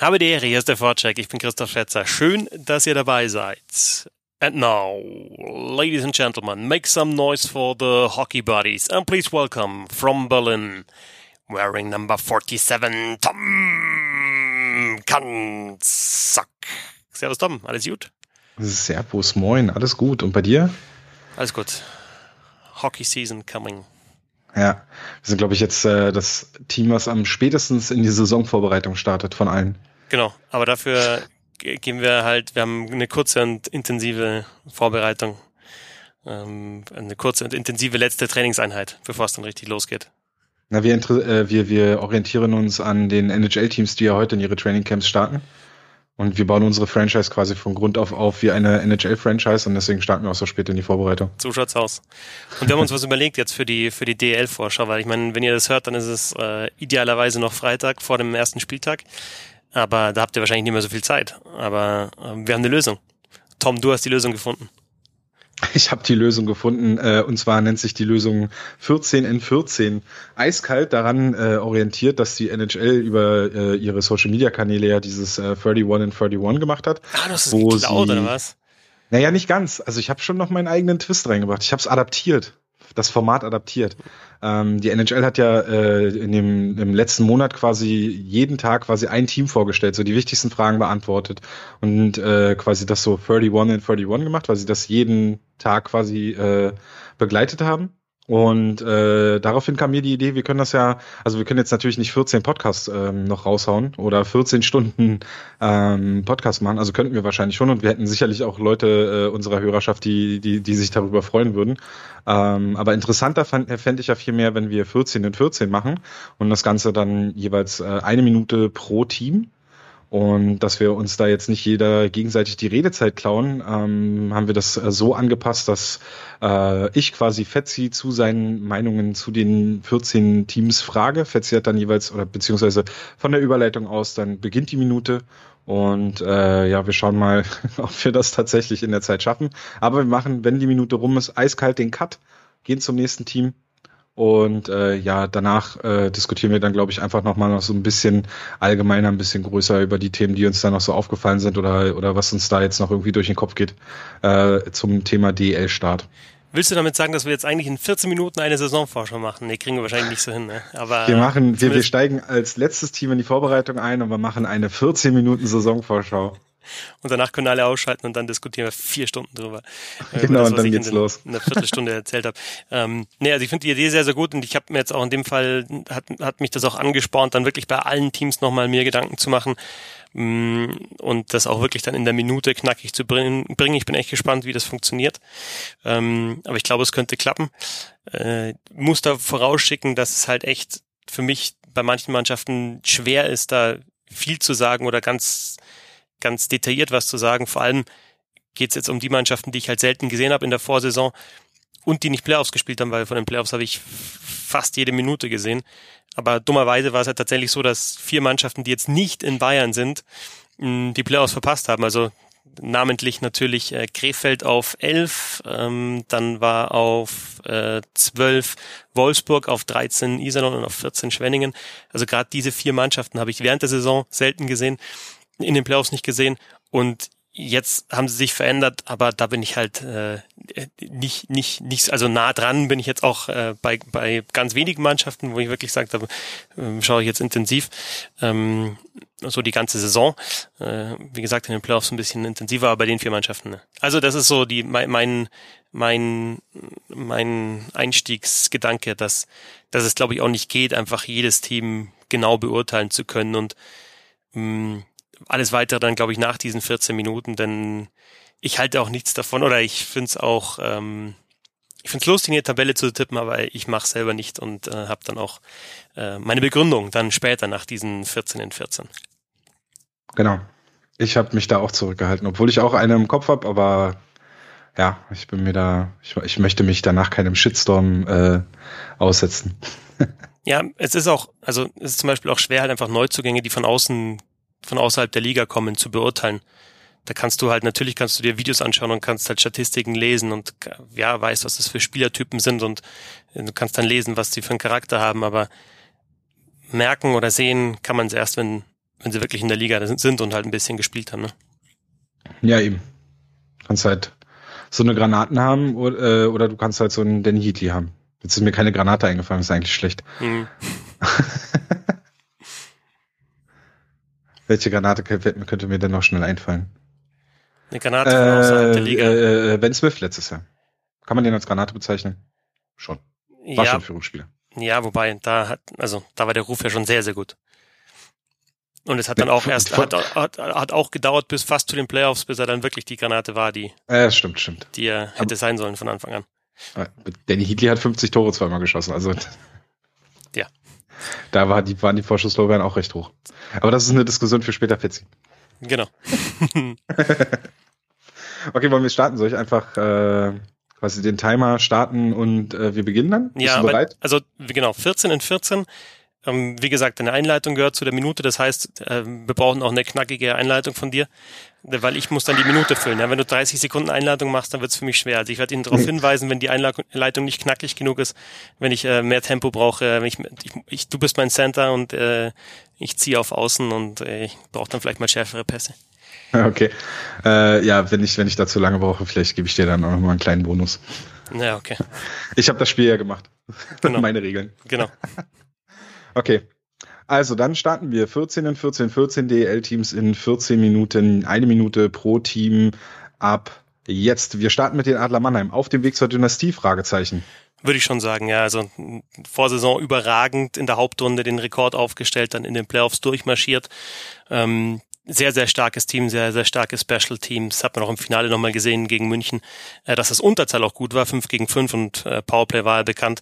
Habe die Ehre, hier ist der Vorcheck. Ich bin Christoph Fetzer. Schön, dass ihr dabei seid. And now, ladies and gentlemen, make some noise for the hockey buddies and please welcome from Berlin, wearing number 47, Tom Kanzak. Servus Tom, alles gut? Servus, moin, alles gut. Und bei dir? Alles gut. Hockey season coming. Ja, wir sind, glaube ich, jetzt äh, das Team, was am spätestens in die Saisonvorbereitung startet von allen. Genau, aber dafür gehen wir halt, wir haben eine kurze und intensive Vorbereitung, ähm, eine kurze und intensive letzte Trainingseinheit, bevor es dann richtig losgeht. Na, wir, äh, wir, wir orientieren uns an den NHL-Teams, die ja heute in ihre Trainingcamps starten. Und wir bauen unsere Franchise quasi von Grund auf auf wie eine NHL-Franchise und deswegen starten wir auch so spät in die Vorbereitung. So schaut's aus. Und wir haben uns was überlegt jetzt für die für die DL-Vorschau, weil ich meine, wenn ihr das hört, dann ist es äh, idealerweise noch Freitag vor dem ersten Spieltag. Aber da habt ihr wahrscheinlich nicht mehr so viel Zeit. Aber äh, wir haben eine Lösung. Tom, du hast die Lösung gefunden. Ich habe die Lösung gefunden äh, und zwar nennt sich die Lösung 14 in 14. Eiskalt daran äh, orientiert, dass die NHL über äh, ihre Social Media Kanäle ja dieses äh, 31 in 31 gemacht hat. Ah, hast es geklaut oder was? Naja, nicht ganz. Also ich habe schon noch meinen eigenen Twist reingebracht. Ich habe es adaptiert das Format adaptiert. Ähm, die NHL hat ja äh, in dem im letzten Monat quasi jeden Tag quasi ein Team vorgestellt, so die wichtigsten Fragen beantwortet und äh, quasi das so 31 in 31 gemacht, weil sie das jeden Tag quasi äh, begleitet haben. Und äh, daraufhin kam mir die Idee, wir können das ja, also wir können jetzt natürlich nicht 14 Podcasts ähm, noch raushauen oder 14 Stunden ähm, Podcast machen, also könnten wir wahrscheinlich schon und wir hätten sicherlich auch Leute äh, unserer Hörerschaft, die, die, die sich darüber freuen würden. Ähm, aber interessanter fände fänd ich ja viel mehr, wenn wir 14 in 14 machen und das Ganze dann jeweils äh, eine Minute pro Team und dass wir uns da jetzt nicht jeder gegenseitig die Redezeit klauen, ähm, haben wir das äh, so angepasst, dass äh, ich quasi Fetzi zu seinen Meinungen zu den 14 Teams frage. Fetzi hat dann jeweils, oder beziehungsweise von der Überleitung aus, dann beginnt die Minute und äh, ja, wir schauen mal, ob wir das tatsächlich in der Zeit schaffen. Aber wir machen, wenn die Minute rum ist, eiskalt den Cut, gehen zum nächsten Team und äh, ja, danach äh, diskutieren wir dann, glaube ich, einfach nochmal noch so ein bisschen allgemeiner, ein bisschen größer über die Themen, die uns da noch so aufgefallen sind oder, oder was uns da jetzt noch irgendwie durch den Kopf geht äh, zum Thema DL-Start. Willst du damit sagen, dass wir jetzt eigentlich in 14 Minuten eine Saisonvorschau machen? Nee, kriegen wir wahrscheinlich nicht so hin, ne? Aber wir machen, wir, wir steigen als letztes Team in die Vorbereitung ein und wir machen eine 14 Minuten Saisonvorschau. Und danach können alle ausschalten und dann diskutieren wir vier Stunden drüber. Genau, das, und dann geht's in, los. In einer Viertelstunde erzählt habe. Ähm, nee, also ich finde die Idee sehr, sehr gut und ich habe mir jetzt auch in dem Fall, hat, hat mich das auch angespornt, dann wirklich bei allen Teams nochmal mir Gedanken zu machen mh, mm, und das auch wirklich dann in der Minute knackig zu bringen. Ich bin echt gespannt, wie das funktioniert. Ähm, aber ich glaube, es könnte klappen. Äh, muss da vorausschicken, dass es halt echt für mich bei manchen Mannschaften schwer ist, da viel zu sagen oder ganz ganz detailliert was zu sagen. Vor allem geht es jetzt um die Mannschaften, die ich halt selten gesehen habe in der Vorsaison und die nicht Playoffs gespielt haben, weil von den Playoffs habe ich fast jede Minute gesehen. Aber dummerweise war es halt tatsächlich so, dass vier Mannschaften, die jetzt nicht in Bayern sind, die Playoffs verpasst haben. Also namentlich natürlich äh, Krefeld auf 11, ähm, dann war auf äh, 12 Wolfsburg, auf 13 Iserlohn und auf 14 Schwenningen. Also gerade diese vier Mannschaften habe ich während der Saison selten gesehen in den Playoffs nicht gesehen und jetzt haben sie sich verändert, aber da bin ich halt äh, nicht, nicht, nicht, also nah dran bin ich jetzt auch äh, bei, bei ganz wenigen Mannschaften, wo ich wirklich sage, da äh, schaue ich jetzt intensiv. Ähm, so die ganze Saison. Äh, wie gesagt, in den Playoffs ein bisschen intensiver, aber bei den vier Mannschaften. Ne. Also das ist so die mein mein mein, Einstiegsgedanke, dass, dass es glaube ich auch nicht geht, einfach jedes Team genau beurteilen zu können und mh, mm, alles weitere dann, glaube ich, nach diesen 14 Minuten, denn ich halte auch nichts davon oder ich finde es auch, ähm, ich finde es lustig, in die Tabelle zu tippen, aber ich mache selber nicht und äh, habe dann auch äh, meine Begründung dann später nach diesen 14 in 14. Genau. Ich habe mich da auch zurückgehalten, obwohl ich auch eine im Kopf habe, aber ja, ich bin mir da, ich, ich möchte mich danach keinem Shitstorm äh, aussetzen. ja, es ist auch, also es ist zum Beispiel auch schwer, halt einfach Neuzugänge, die von außen von außerhalb der Liga kommen, zu beurteilen. Da kannst du halt, natürlich kannst du dir Videos anschauen und kannst halt Statistiken lesen und ja, weißt, was das für Spielertypen sind und du kannst dann lesen, was die für einen Charakter haben, aber merken oder sehen kann man es erst, wenn, wenn sie wirklich in der Liga sind und halt ein bisschen gespielt haben. Ne? Ja, eben. Kannst halt so eine Granaten haben oder, äh, oder du kannst halt so einen Danny Heatley haben. Jetzt ist mir keine Granate eingefallen, ist eigentlich schlecht. Mhm. Welche Granate könnte mir denn noch schnell einfallen? Eine Granate von außerhalb der Liga. Äh, äh, ben Smith letztes Jahr. Kann man den als Granate bezeichnen? Schon. War ja, schon Führungsspieler. Ja, wobei, da hat, also da war der Ruf ja schon sehr, sehr gut. Und es hat dann auch erst, hat, hat, hat auch gedauert bis fast zu den Playoffs, bis er dann wirklich die Granate war, die, äh, stimmt, stimmt. die er hätte Aber, sein sollen von Anfang an. Danny Heatley hat 50 Tore zweimal geschossen, also. Ja. Da war die, waren die Vorschusslorbeeren auch recht hoch. Aber das ist eine Diskussion für später, Fetzi. Genau. okay, wollen wir starten? Soll ich einfach äh, quasi den Timer starten und äh, wir beginnen dann? Bist ja, bereit? also genau, 14 in 14 ähm, wie gesagt, eine Einleitung gehört zu der Minute. Das heißt, äh, wir brauchen auch eine knackige Einleitung von dir, weil ich muss dann die Minute füllen. Ja, wenn du 30 Sekunden Einleitung machst, dann wird es für mich schwer. Also ich werde Ihnen darauf hinweisen, wenn die Einleitung nicht knackig genug ist, wenn ich äh, mehr Tempo brauche. Wenn ich, ich, ich, du bist mein Center und äh, ich ziehe auf Außen und äh, ich brauche dann vielleicht mal schärfere Pässe. Okay. Äh, ja, wenn ich, wenn ich dazu lange brauche, vielleicht gebe ich dir dann auch noch mal einen kleinen Bonus. Ja, okay. Ich habe das Spiel ja gemacht. Genau. Meine Regeln. Genau. Okay. Also dann starten wir 14 in 14, 14 DL-Teams in 14 Minuten, eine Minute pro Team ab jetzt. Wir starten mit den Adler Mannheim auf dem Weg zur Dynastie, Fragezeichen. Würde ich schon sagen, ja. Also Vorsaison überragend in der Hauptrunde den Rekord aufgestellt, dann in den Playoffs durchmarschiert. Ähm, sehr, sehr starkes Team, sehr, sehr starke Special Teams. Hat man auch im Finale nochmal gesehen gegen München, äh, dass das Unterzahl auch gut war, 5 gegen 5 und äh, Powerplay war er bekannt.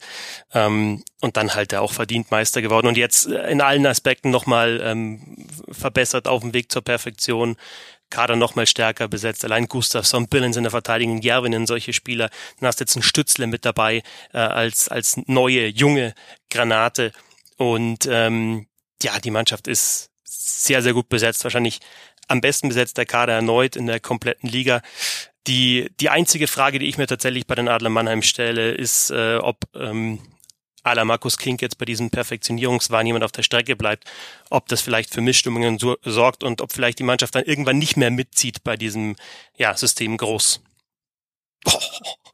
Ähm, und dann halt er auch verdient Meister geworden und jetzt äh, in allen Aspekten nochmal ähm, verbessert auf dem Weg zur Perfektion. Kader nochmal stärker besetzt. Allein Gustafsson, Billens in der Verteidigung, Järvinen, solche Spieler. Dann hast du jetzt einen Stützle mit dabei äh, als, als neue, junge Granate. Und ähm, ja, die Mannschaft ist sehr, sehr gut besetzt. Wahrscheinlich am besten besetzt der Kader erneut in der kompletten Liga. Die, die einzige Frage, die ich mir tatsächlich bei den Adler Mannheim stelle, ist, äh, ob ähm, Ala Markus Kink jetzt bei diesem Perfektionierungswahn jemand auf der Strecke bleibt, ob das vielleicht für Missstimmungen so, sorgt und ob vielleicht die Mannschaft dann irgendwann nicht mehr mitzieht bei diesem ja, System groß.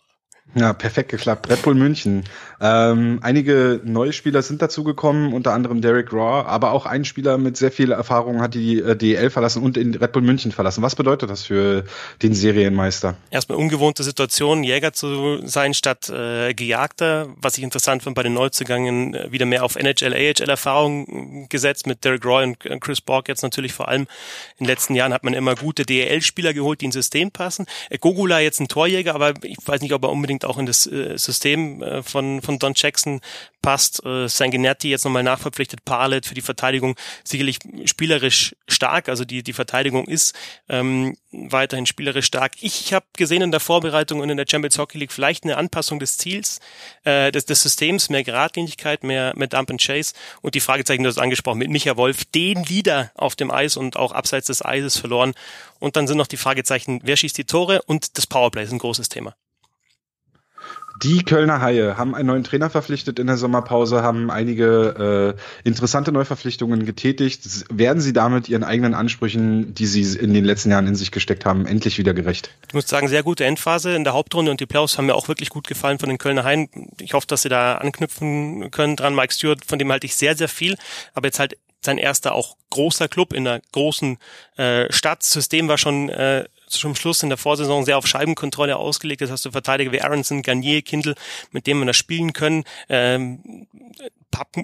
Ja, perfekt geklappt. Red Bull München. Ähm, einige neue Spieler sind dazugekommen, unter anderem Derek Raw, aber auch ein Spieler mit sehr viel Erfahrung hat die äh, DL verlassen und in Red Bull München verlassen. Was bedeutet das für den Serienmeister? Erstmal ungewohnte Situation, Jäger zu sein statt äh, Gejagter. Was ich interessant fand bei den Neuzugängen, äh, wieder mehr auf NHL, AHL-Erfahrung gesetzt mit Derek Raw und Chris Borg jetzt natürlich vor allem. In den letzten Jahren hat man immer gute DL-Spieler geholt, die ins System passen. Äh, Gogula jetzt ein Torjäger, aber ich weiß nicht, ob er unbedingt auch in das äh, System äh, von, von Don Jackson passt. Äh, Sanguinetti jetzt nochmal nachverpflichtet, Parlet für die Verteidigung sicherlich spielerisch stark. Also die, die Verteidigung ist ähm, weiterhin spielerisch stark. Ich habe gesehen in der Vorbereitung und in der Champions Hockey League vielleicht eine Anpassung des Ziels, äh, des, des Systems, mehr Geradlinigkeit, mehr, mehr Dump and Chase und die Fragezeichen, du hast angesprochen, mit Micha Wolf, den wieder auf dem Eis und auch abseits des Eises verloren. Und dann sind noch die Fragezeichen, wer schießt die Tore und das Powerplay ist ein großes Thema. Die Kölner Haie haben einen neuen Trainer verpflichtet in der Sommerpause, haben einige äh, interessante Neuverpflichtungen getätigt. Werden sie damit ihren eigenen Ansprüchen, die sie in den letzten Jahren in sich gesteckt haben, endlich wieder gerecht? Ich muss sagen, sehr gute Endphase in der Hauptrunde und die Playoffs haben mir auch wirklich gut gefallen von den Kölner Haien. Ich hoffe, dass sie da anknüpfen können dran. Mike Stewart, von dem halte ich sehr, sehr viel, aber jetzt halt sein erster auch großer Club in einer großen äh, Stadt. System war schon äh, zum Schluss in der Vorsaison sehr auf Scheibenkontrolle ausgelegt. Das hast du Verteidiger wie Aronson, Garnier, Kindle, mit denen man das spielen können. Ähm,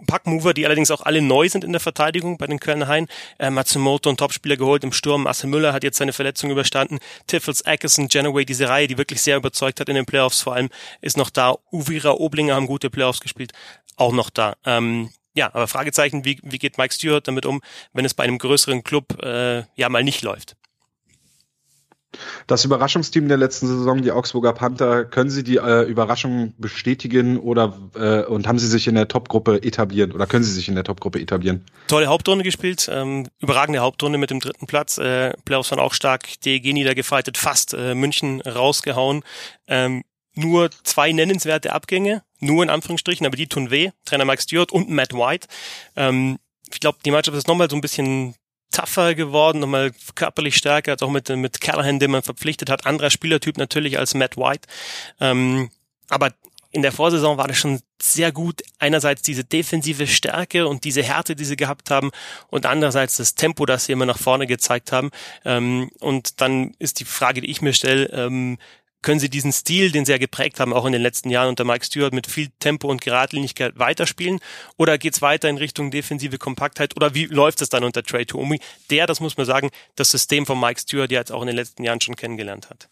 Packmover, die allerdings auch alle neu sind in der Verteidigung bei den Kölner Haien. Äh, Matsumoto, ein Topspieler geholt im Sturm. Marcel Müller hat jetzt seine Verletzung überstanden. Tiffels, Ackerson, Genoway, diese Reihe, die wirklich sehr überzeugt hat in den Playoffs vor allem, ist noch da. Uvira, Oblinger haben gute Playoffs gespielt, auch noch da. Ähm, ja, aber Fragezeichen, wie, wie geht Mike Stewart damit um, wenn es bei einem größeren Club äh, ja mal nicht läuft? Das Überraschungsteam der letzten Saison, die Augsburger Panther, können Sie die äh, Überraschung bestätigen oder äh, und haben Sie sich in der Topgruppe etablieren oder können Sie sich in der Topgruppe etablieren? Tolle Hauptrunde gespielt, ähm, überragende Hauptrunde mit dem dritten Platz. Äh, Playoffs waren auch stark, DEG niedergefeitet, fast äh, München rausgehauen. Ähm, nur zwei nennenswerte Abgänge, nur in Anführungsstrichen, aber die tun weh. Trainer Mike Stewart und Matt White. Ähm, ich glaube, die Mannschaft ist nochmal so ein bisschen tougher geworden, nochmal körperlich stärker, als auch mit, mit Callahan, den man verpflichtet hat. Anderer Spielertyp natürlich als Matt White. Ähm, aber in der Vorsaison war das schon sehr gut. Einerseits diese defensive Stärke und diese Härte, die sie gehabt haben, und andererseits das Tempo, das sie immer nach vorne gezeigt haben. Ähm, und dann ist die Frage, die ich mir stelle, ähm, können sie diesen Stil, den sie ja geprägt haben, auch in den letzten Jahren unter Mike Stewart mit viel Tempo und Geradlinigkeit weiterspielen? Oder geht's weiter in Richtung defensive Kompaktheit? Oder wie läuft es dann unter Trey Tuomi? Der, das muss man sagen, das System von Mike Stewart ja jetzt auch in den letzten Jahren schon kennengelernt hat.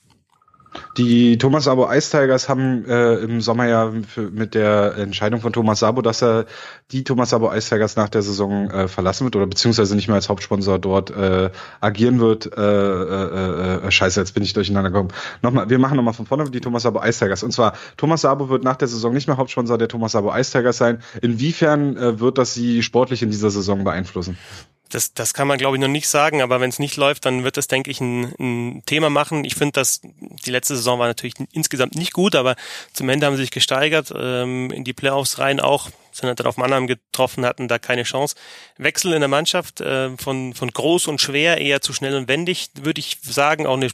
Die Thomas Sabo Ice Tigers haben äh, im Sommer ja für, mit der Entscheidung von Thomas Sabo, dass er die Thomas Sabo Ice Tigers nach der Saison äh, verlassen wird oder beziehungsweise nicht mehr als Hauptsponsor dort äh, agieren wird. Äh, äh, äh, scheiße, jetzt bin ich durcheinander gekommen. Nochmal, wir machen nochmal von vorne die Thomas Sabo Ice Tigers. Und zwar, Thomas Sabo wird nach der Saison nicht mehr Hauptsponsor der Thomas Sabo Ice Tigers sein. Inwiefern äh, wird das sie sportlich in dieser Saison beeinflussen? Das, das kann man, glaube ich, noch nicht sagen, aber wenn es nicht läuft, dann wird das, denke ich, ein, ein Thema machen. Ich finde, dass die letzte Saison war natürlich insgesamt nicht gut, aber zum Ende haben sie sich gesteigert, ähm, in die Playoffs rein auch, sind dann auf Mannheim getroffen, hatten da keine Chance. Wechsel in der Mannschaft äh, von, von groß und schwer eher zu schnell und wendig, würde ich sagen, auch eine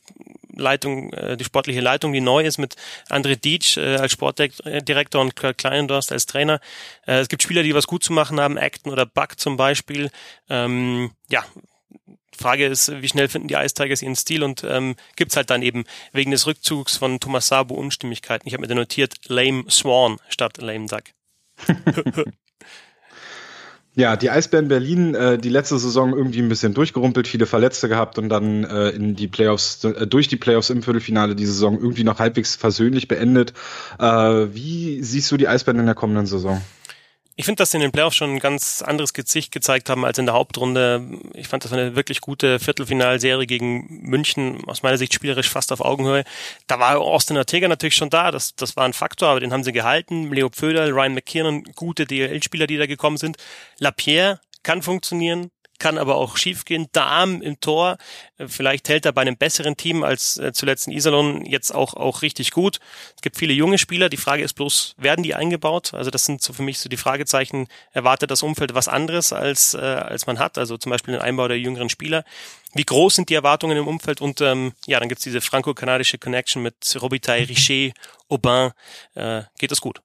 Leitung, äh, die sportliche Leitung, die neu ist mit André Dietsch äh, als Sportdirektor und Kurt Kleinendorst als Trainer. Äh, es gibt Spieler, die was gut zu machen haben, Acton oder Buck zum Beispiel. Ähm, ja, Frage ist, wie schnell finden die Ice Tigers ihren Stil und ähm, gibt halt dann eben wegen des Rückzugs von Thomas Sabo Unstimmigkeiten. Ich habe mir da notiert Lame Swan statt Lame Duck. Ja, die Eisbären Berlin, äh, die letzte Saison irgendwie ein bisschen durchgerumpelt, viele Verletzte gehabt und dann äh, in die Playoffs, äh, durch die Playoffs im Viertelfinale die Saison irgendwie noch halbwegs versöhnlich beendet. Äh, wie siehst du die Eisbären in der kommenden Saison? Ich finde, dass sie in den Playoffs schon ein ganz anderes Gesicht gezeigt haben als in der Hauptrunde. Ich fand das eine wirklich gute Viertelfinalserie gegen München, aus meiner Sicht spielerisch fast auf Augenhöhe. Da war Austin Ortega natürlich schon da, das, das war ein Faktor, aber den haben sie gehalten. Leo Pföderl, Ryan McKiernan, gute DL-Spieler, die da gekommen sind. Lapierre kann funktionieren, kann aber auch schiefgehen. Darm im Tor, äh, vielleicht hält er bei einem besseren Team als äh, zuletzt in Iserlohn jetzt auch, auch richtig gut. Es gibt viele junge Spieler. Die Frage ist bloß, werden die eingebaut? Also das sind so für mich so die Fragezeichen. Erwartet das Umfeld was anderes als, äh, als man hat? Also zum Beispiel den Einbau der jüngeren Spieler. Wie groß sind die Erwartungen im Umfeld? Und ähm, ja, dann gibt's diese franco-kanadische Connection mit Robitaille, Richer, Aubin. Äh, geht das gut?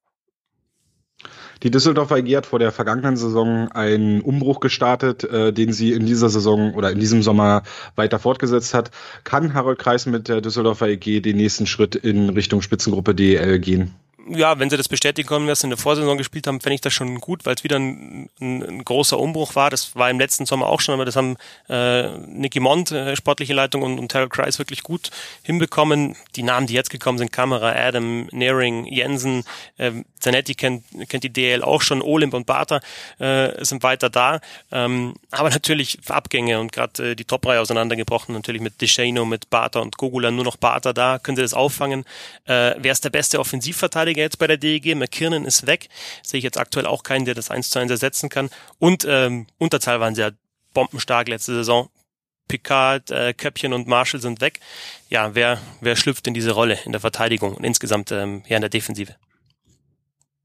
Die Düsseldorfer EG hat vor der vergangenen Saison einen Umbruch gestartet, äh, den sie in dieser Saison oder in diesem Sommer weiter fortgesetzt hat. Kann Harold Kreis mit der Düsseldorfer EG den nächsten Schritt in Richtung Spitzengruppe DL gehen? ja, wenn sie das bestätigen können, was sie in der Vorsaison gespielt haben, fände ich das schon gut, weil es wieder ein, ein, ein, großer Umbruch war. Das war im letzten Sommer auch schon, aber das haben äh, Nicky Mond, äh, sportliche Leitung, und, und Terrell Kreis wirklich gut hinbekommen. Die Namen, die jetzt gekommen sind, Kamera, Adam, Nearing, Jensen, äh, Zanetti kennt, kennt die DL auch schon, Olimp und Barter äh, sind weiter da. Ähm, aber natürlich Abgänge und gerade äh, die Top-Reihe auseinandergebrochen, natürlich mit DeShano, mit Barter und Gogula, nur noch Barter da. Können sie das auffangen? Äh, wer ist der beste Offensivverteidiger jetzt bei der DEG? McKiernan ist weg. Sehe ich jetzt aktuell auch keinen, der das 1 zu 1 ersetzen kann. Und ähm, Unterzahl waren sehr bombenstark letzte Saison. Picard, äh, Köppchen und Marshall sind weg. Ja, wer, wer schlüpft in diese Rolle in der Verteidigung und insgesamt ähm, ja in der Defensive?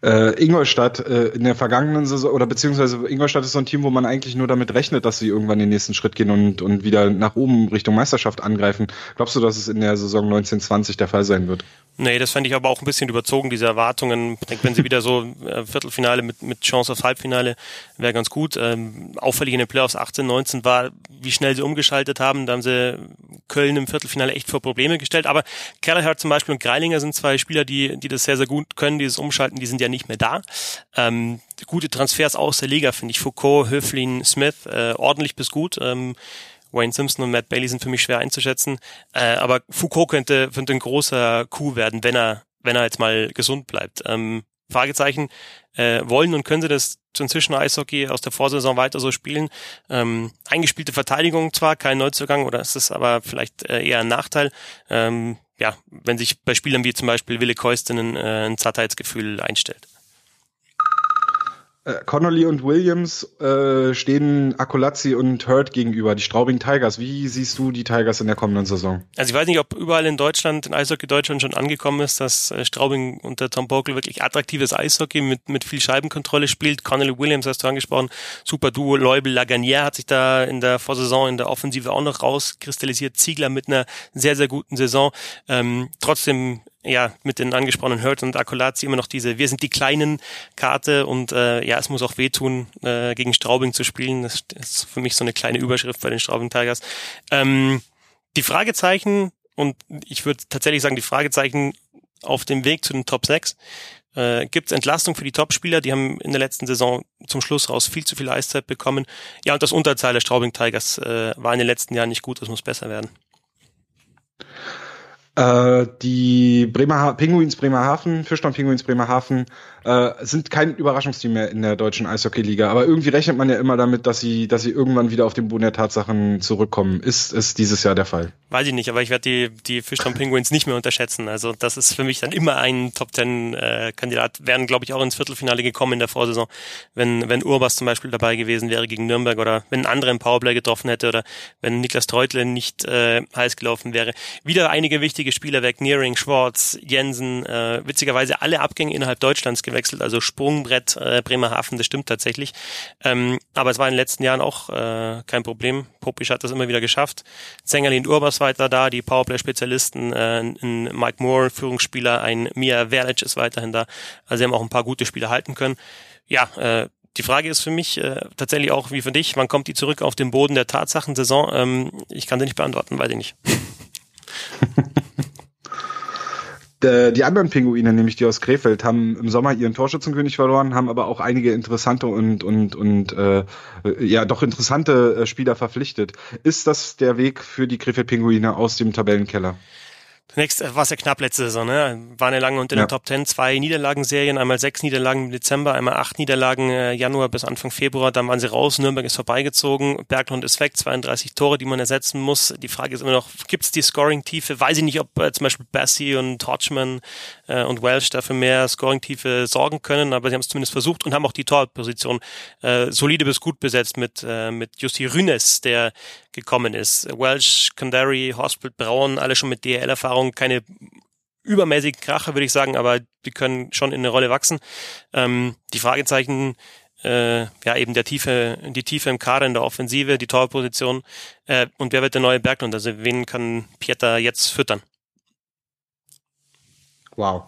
Äh, Ingolstadt äh, in der vergangenen Saison, oder beziehungsweise Ingolstadt ist so ein Team, wo man eigentlich nur damit rechnet, dass sie irgendwann den nächsten Schritt gehen und, und wieder nach oben Richtung Meisterschaft angreifen. Glaubst du, dass es in der Saison 1920 der Fall sein wird? Nee, das fände ich aber auch ein bisschen überzogen, diese Erwartungen. Ich denke, wenn sie wieder so äh, Viertelfinale mit, mit Chance auf Halbfinale wäre ganz gut. Ähm, auffällig in den Playoffs 18, 19 war, wie schnell sie umgeschaltet haben. Da haben sie Köln im Viertelfinale echt vor Probleme gestellt. Aber Kelleher zum Beispiel und Greilinger sind zwei Spieler, die, die das sehr, sehr gut können, dieses Umschalten, die sind ja nicht mehr da. Ähm, gute Transfers aus der Liga, finde ich. Foucault, Höflin, Smith, äh, ordentlich bis gut. Ähm, Wayne Simpson und Matt Bailey sind für mich schwer einzuschätzen. Äh, aber Foucault könnte, könnte ein großer Coup werden, wenn er, wenn er jetzt mal gesund bleibt. Ähm, Fragezeichen, äh, wollen und können sie das inzwischen Eishockey aus der Vorsaison weiter so spielen? Ähm, eingespielte Verteidigung zwar, kein Neuzugang, oder ist es aber vielleicht äh, eher ein Nachteil? Ähm, ja, wenn sich bei Spielern wie zum Beispiel Wille Koistinen äh, ein Zattheitsgefühl einstellt. Äh, Connolly und Williams äh, stehen Akolazzi und Hurt gegenüber, die Straubing Tigers. Wie siehst du die Tigers in der kommenden Saison? Also ich weiß nicht, ob überall in Deutschland, in Eishockey Deutschland schon angekommen ist, dass äh, Straubing unter Tom Bokel wirklich attraktives Eishockey mit, mit viel Scheibenkontrolle spielt. Connolly Williams hast du angesprochen, super Duo. Leubel Laganier hat sich da in der Vorsaison in der Offensive auch noch rauskristallisiert. Ziegler mit einer sehr, sehr guten Saison. Ähm, trotzdem ja mit den angesprochenen Hurt und Akolazzi immer noch diese Wir sind die kleinen Karte und äh, ja, es muss auch wehtun, äh, gegen Straubing zu spielen. Das ist für mich so eine kleine Überschrift bei den Straubing Tigers. Ähm, die Fragezeichen und ich würde tatsächlich sagen, die Fragezeichen auf dem Weg zu den Top 6. Äh, Gibt es Entlastung für die Topspieler? Die haben in der letzten Saison zum Schluss raus viel zu viel Eiszeit bekommen. Ja, und das Unterteil der Straubing Tigers äh, war in den letzten Jahren nicht gut, das muss besser werden. Äh, die Bremer Pinguins Bremerhaven, Fischtown Pinguins Bremerhaven äh, sind kein Überraschungsteam mehr in der deutschen Eishockey-Liga. Aber irgendwie rechnet man ja immer damit, dass sie, dass sie irgendwann wieder auf den Boden der Tatsachen zurückkommen. Ist es dieses Jahr der Fall? Weiß ich nicht, aber ich werde die, die Fischtown Penguins nicht mehr unterschätzen. Also das ist für mich dann immer ein Top Ten äh, Kandidat. Wären, glaube ich, auch ins Viertelfinale gekommen in der Vorsaison, wenn, wenn Urbas zum Beispiel dabei gewesen wäre gegen Nürnberg oder wenn ein anderer im Powerplay getroffen hätte oder wenn Niklas Treutle nicht äh, heiß gelaufen wäre. Wieder einige wichtige Spieler weg, Nearing, Schwartz, Jensen, äh, witzigerweise alle Abgänge innerhalb Deutschlands gewechselt, also Sprungbrett äh, Bremerhaven, das stimmt tatsächlich. Ähm, aber es war in den letzten Jahren auch äh, kein Problem. Popisch hat das immer wieder geschafft. Zengerlin Urbas weiter da, die Powerplay-Spezialisten, äh, ein Mike Moore, Führungsspieler, ein Mia Verlic ist weiterhin da. Also sie haben auch ein paar gute Spiele halten können. Ja, äh, die Frage ist für mich äh, tatsächlich auch wie für dich, wann kommt die zurück auf den Boden der Tatsachen-Saison? Ähm, ich kann sie nicht beantworten, weiß ich nicht. die anderen Pinguine, nämlich die aus Krefeld, haben im Sommer ihren Torschützenkönig verloren, haben aber auch einige interessante und und und äh, ja doch interessante äh, Spieler verpflichtet. Ist das der Weg für die Krefeld Pinguine aus dem Tabellenkeller? Zunächst war es ja knapp letzte Saison, ne? Waren ja lange unter ja. den Top Ten, zwei Niederlagenserien, einmal sechs Niederlagen im Dezember, einmal acht Niederlagen äh, Januar bis Anfang Februar, dann waren sie raus, Nürnberg ist vorbeigezogen, Berglund ist weg, 32 Tore, die man ersetzen muss. Die Frage ist immer noch, gibt es die Scoring-Tiefe? Weiß ich nicht, ob äh, zum Beispiel Bassi und Hodgman äh, und Welsh dafür mehr Scoring-Tiefe sorgen können, aber sie haben es zumindest versucht und haben auch die Torposition äh, solide bis gut besetzt mit, äh, mit Jussi Rünes, der gekommen ist. Welsh, Kandari, Hospital, Braun, alle schon mit DL-Erfahrung, keine übermäßigen Kracher, würde ich sagen, aber die können schon in eine Rolle wachsen. Ähm, die Fragezeichen, äh, ja, eben der Tiefe, die Tiefe im Kader in der Offensive, die Torposition äh, und wer wird der neue Berglund? Also wen kann Pieter jetzt füttern? Wow.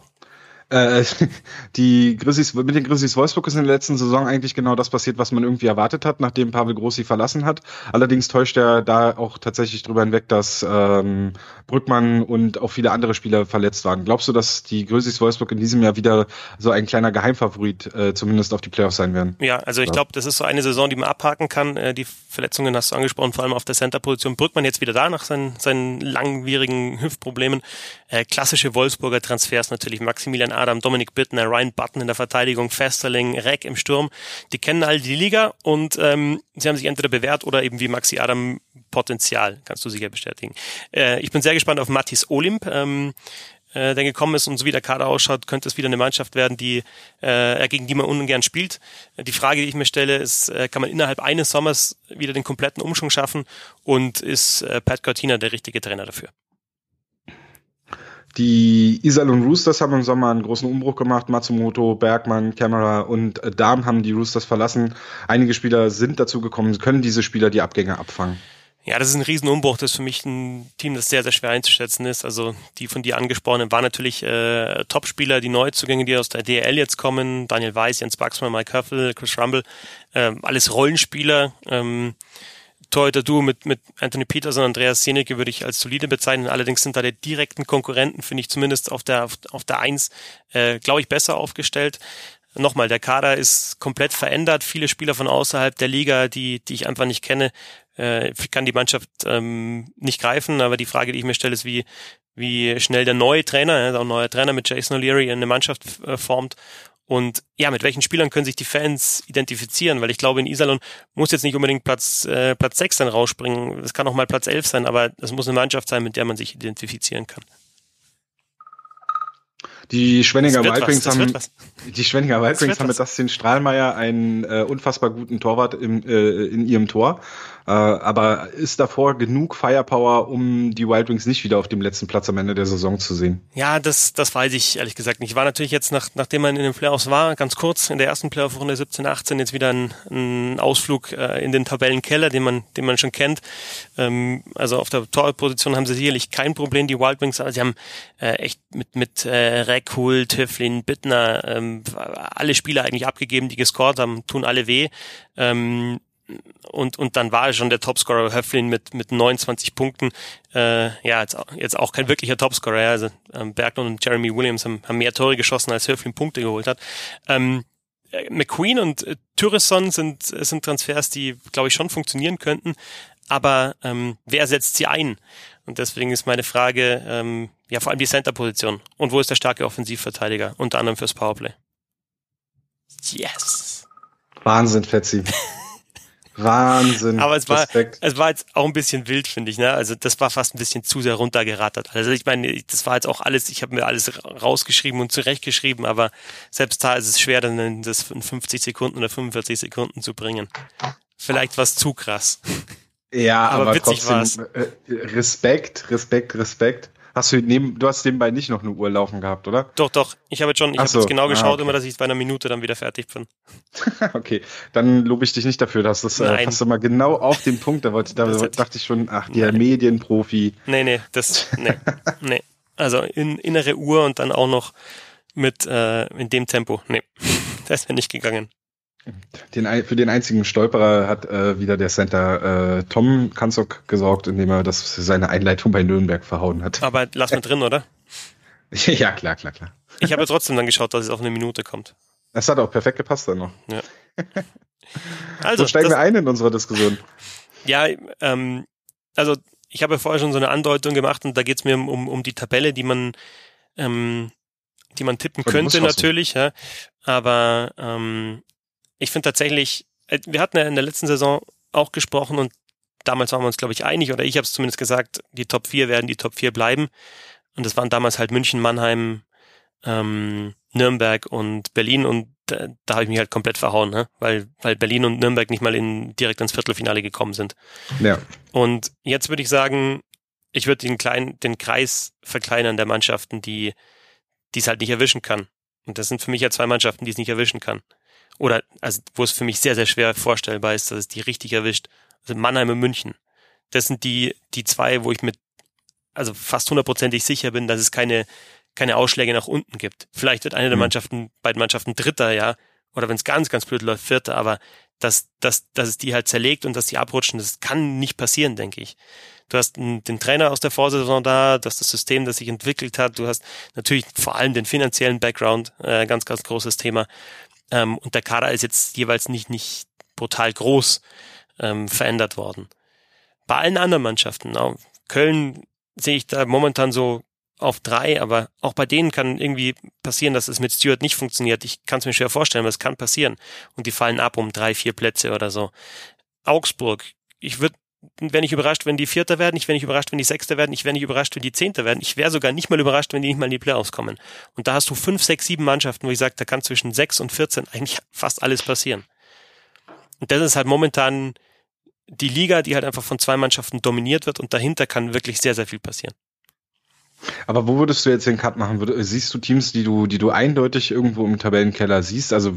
Äh, die Grizzlies, mit den Grizzlies Wolfsburg ist in der letzten Saison eigentlich genau das passiert, was man irgendwie erwartet hat, nachdem Pavel Grossi verlassen hat. Allerdings täuscht er da auch tatsächlich drüber hinweg, dass ähm, Brückmann und auch viele andere Spieler verletzt waren. Glaubst du, dass die Grizzlies Wolfsburg in diesem Jahr wieder so ein kleiner Geheimfavorit äh, zumindest auf die Playoffs sein werden? Ja, also ich glaube, das ist so eine Saison, die man abhaken kann. Äh, die Verletzungen hast du angesprochen, vor allem auf der Center-Position. Brückmann jetzt wieder da nach seinen, seinen langwierigen Hüftproblemen. Äh, klassische Wolfsburger Transfers natürlich. Maximilian Adam, Dominik Bittner, Ryan Button in der Verteidigung, Festerling, Reck im Sturm. Die kennen all die Liga und ähm, sie haben sich entweder bewährt oder eben wie Maxi Adam Potenzial, kannst du sicher bestätigen. Äh, ich bin sehr gespannt auf Mathis Olimp. Ähm, äh, der gekommen ist und so wie der Kader ausschaut, könnte es wieder eine Mannschaft werden, die äh, gegen die man ungern spielt. Die Frage, die ich mir stelle, ist, äh, kann man innerhalb eines Sommers wieder den kompletten Umschwung schaffen und ist äh, Pat Cortina der richtige Trainer dafür? Die Isal und Roosters haben im Sommer einen großen Umbruch gemacht. Matsumoto, Bergmann, Kamera und äh, Darm haben die Roosters verlassen. Einige Spieler sind dazu gekommen. Können diese Spieler die Abgänge abfangen? Ja, das ist ein Riesenumbruch. Das ist für mich ein Team, das sehr, sehr schwer einzuschätzen ist. Also die von dir angesprochenen waren natürlich äh, Topspieler, die Neuzugänge, die aus der DL jetzt kommen. Daniel Weiß, Jens Baxmann, Mike Höffel, Chris Rumble. Äh, alles Rollenspieler. Ähm, Torhüter Duo mit, mit Anthony Peterson und Andreas Senecke würde ich als solide bezeichnen. Allerdings sind da die direkten Konkurrenten, finde ich zumindest auf der, auf, auf der Eins, äh, glaube ich, besser aufgestellt. Nochmal, der Kader ist komplett verändert. Viele Spieler von außerhalb der Liga, die, die ich einfach nicht kenne, äh, kann die Mannschaft ähm, nicht greifen. Aber die Frage, die ich mir stelle, ist, wie, wie schnell der neue Trainer, also ein neuer Trainer mit Jason O'Leary eine Mannschaft äh, formt und ja, mit welchen Spielern können sich die Fans identifizieren? Weil ich glaube, in Iserlohn muss jetzt nicht unbedingt Platz, äh, Platz 6 dann rausspringen. Es kann auch mal Platz 11 sein, aber es muss eine Mannschaft sein, mit der man sich identifizieren kann. Die Schwenninger Wild Wings haben, die Schwenninger Wild Wings haben mit Dustin Strahlmeier einen äh, unfassbar guten Torwart im, äh, in ihrem Tor. Äh, aber ist davor genug Firepower, um die Wild Wings nicht wieder auf dem letzten Platz am Ende der Saison zu sehen? Ja, das, das weiß ich ehrlich gesagt nicht. War natürlich jetzt, nach, nachdem man in den Playoffs war, ganz kurz in der ersten Playoff-Runde 17, 18, jetzt wieder ein, ein Ausflug äh, in den Tabellenkeller, den man, den man schon kennt. Ähm, also auf der Torposition haben sie sicherlich kein Problem, die Wild Wings, aber sie haben äh, echt mit, mit äh, Reckhull, Tifflin, Bittner, ähm, alle Spieler eigentlich abgegeben, die gescored haben, tun alle weh. Ähm, und, und dann war er schon der Topscorer Höflin mit, mit 29 Punkten. Äh, ja, jetzt, jetzt auch kein wirklicher Topscorer. Ja. Also ähm, Berglund und Jeremy Williams haben, haben mehr Tore geschossen, als Höflin Punkte geholt hat. Ähm, äh, McQueen und äh, Tyreson sind, sind Transfers, die, glaube ich, schon funktionieren könnten. Aber ähm, wer setzt sie ein? Und deswegen ist meine Frage, ähm, ja, vor allem die Center-Position. Und wo ist der starke Offensivverteidiger? Unter anderem fürs Powerplay. Yes! Wahnsinn, Fetzi. Wahnsinn. Aber es war, es war jetzt auch ein bisschen wild, finde ich. Ne? Also das war fast ein bisschen zu sehr runtergerattert. Also ich meine, das war jetzt auch alles, ich habe mir alles rausgeschrieben und zurechtgeschrieben, aber selbst da ist es schwer, dann das in 50 Sekunden oder 45 Sekunden zu bringen. Vielleicht was zu krass. Ja, aber, aber witzig trotzdem, war's. Äh, Respekt, Respekt, Respekt. Hast du neben, du hast nebenbei nicht noch eine Uhr laufen gehabt, oder? Doch, doch. Ich habe jetzt schon, ich habe so. jetzt genau ah, geschaut, ah, okay. immer, dass ich bei einer Minute dann wieder fertig bin. okay, dann lobe ich dich nicht dafür, dass das äh, passt immer genau auf den Punkt. Da, wollte, da dachte ich schon, ach, der Nein. Medienprofi. Nee, nee, das, nee, nee. Also in, innere Uhr und dann auch noch mit äh, in dem Tempo. Nee, das wäre nicht gegangen. Den, für den einzigen Stolperer hat äh, wieder der Center äh, Tom Kanzok gesorgt, indem er das seine Einleitung bei Nürnberg verhauen hat. Aber lass mal drin, oder? ja, klar, klar, klar. Ich habe trotzdem dann geschaut, dass es auf eine Minute kommt. Das hat auch perfekt gepasst dann noch. Ja. Also, so steigen das, wir ein in unsere Diskussion. Ja, ähm, also ich habe ja vorher schon so eine Andeutung gemacht und da geht es mir um, um die Tabelle, die man ähm, die man tippen könnte natürlich, ja. Aber ähm, ich finde tatsächlich, äh, wir hatten ja in der letzten Saison auch gesprochen und damals waren wir uns, glaube ich, einig, oder ich habe es zumindest gesagt, die Top 4 werden die Top 4 bleiben. Und das waren damals halt München, Mannheim, ähm, Nürnberg und Berlin und da, da habe ich mich halt komplett verhauen, ne? weil, weil Berlin und Nürnberg nicht mal in, direkt ins Viertelfinale gekommen sind. Ja. Und jetzt würde ich sagen, ich würde den kleinen, den Kreis verkleinern der Mannschaften, die die es halt nicht erwischen kann. Und das sind für mich ja zwei Mannschaften, die es nicht erwischen kann oder also wo es für mich sehr, sehr schwer vorstellbar ist, dass es die richtig erwischt. Also Mannheim und München. Das sind die, die zwei, wo ich mit also fast hundertprozentig sicher bin, dass es keine, keine Ausschläge nach unten gibt. Vielleicht wird eine der mhm. Mannschaften, beiden Mannschaften Dritter, ja, oder wenn es ganz, ganz blöd läuft, Vierter, aber dass, dass, dass es die halt zerlegt und dass die abrutschen, das kann nicht passieren, denke ich. Du hast den Trainer aus der Vorsaison da, du hast das System, das sich entwickelt hat, du hast natürlich vor allem den finanziellen Background, äh, ganz, ganz großes Thema. Ähm, und der Kader ist jetzt jeweils nicht, nicht brutal groß ähm, verändert worden. Bei allen anderen Mannschaften, auch Köln sehe ich da momentan so auf drei, aber auch bei denen kann irgendwie passieren, dass es mit Stewart nicht funktioniert. Ich kann es mir schwer vorstellen, aber es kann passieren. Und die fallen ab um drei, vier Plätze oder so. Augsburg, ich würde wäre nicht überrascht, wenn die Vierter werden, ich wäre nicht überrascht, wenn die Sechster werden, ich wäre nicht überrascht, wenn die Zehnter werden, ich wäre sogar nicht mal überrascht, wenn die nicht mal in die Playoffs kommen. Und da hast du fünf, sechs, sieben Mannschaften, wo ich sage, da kann zwischen sechs und 14 eigentlich fast alles passieren. Und das ist halt momentan die Liga, die halt einfach von zwei Mannschaften dominiert wird und dahinter kann wirklich sehr, sehr viel passieren. Aber wo würdest du jetzt den Cut machen? Siehst du Teams, die du, die du eindeutig irgendwo im Tabellenkeller siehst? Also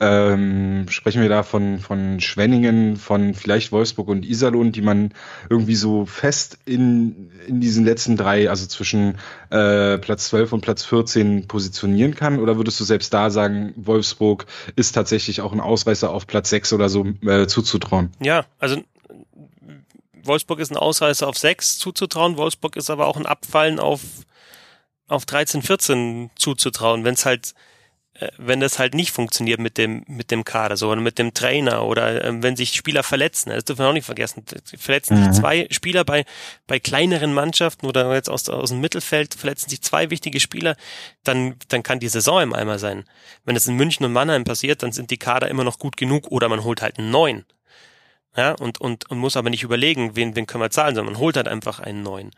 ähm, sprechen wir da von, von Schwenningen, von vielleicht Wolfsburg und Iserlohn, die man irgendwie so fest in, in diesen letzten drei, also zwischen äh, Platz 12 und Platz 14 positionieren kann? Oder würdest du selbst da sagen, Wolfsburg ist tatsächlich auch ein Ausreißer auf Platz 6 oder so äh, zuzutrauen? Ja, also Wolfsburg ist ein Ausreißer auf 6 zuzutrauen, Wolfsburg ist aber auch ein Abfallen auf, auf 13, 14 zuzutrauen, wenn es halt, äh, wenn das halt nicht funktioniert mit dem, mit dem Kader, so, oder mit dem Trainer, oder äh, wenn sich Spieler verletzen, das dürfen wir auch nicht vergessen, verletzen mhm. sich zwei Spieler bei, bei kleineren Mannschaften oder jetzt aus, aus dem Mittelfeld verletzen sich zwei wichtige Spieler, dann, dann kann die Saison im Eimer sein. Wenn es in München und Mannheim passiert, dann sind die Kader immer noch gut genug oder man holt halt einen neuen. Ja, und, und, und muss aber nicht überlegen, wen, wen können wir zahlen, sondern man holt halt einfach einen neuen.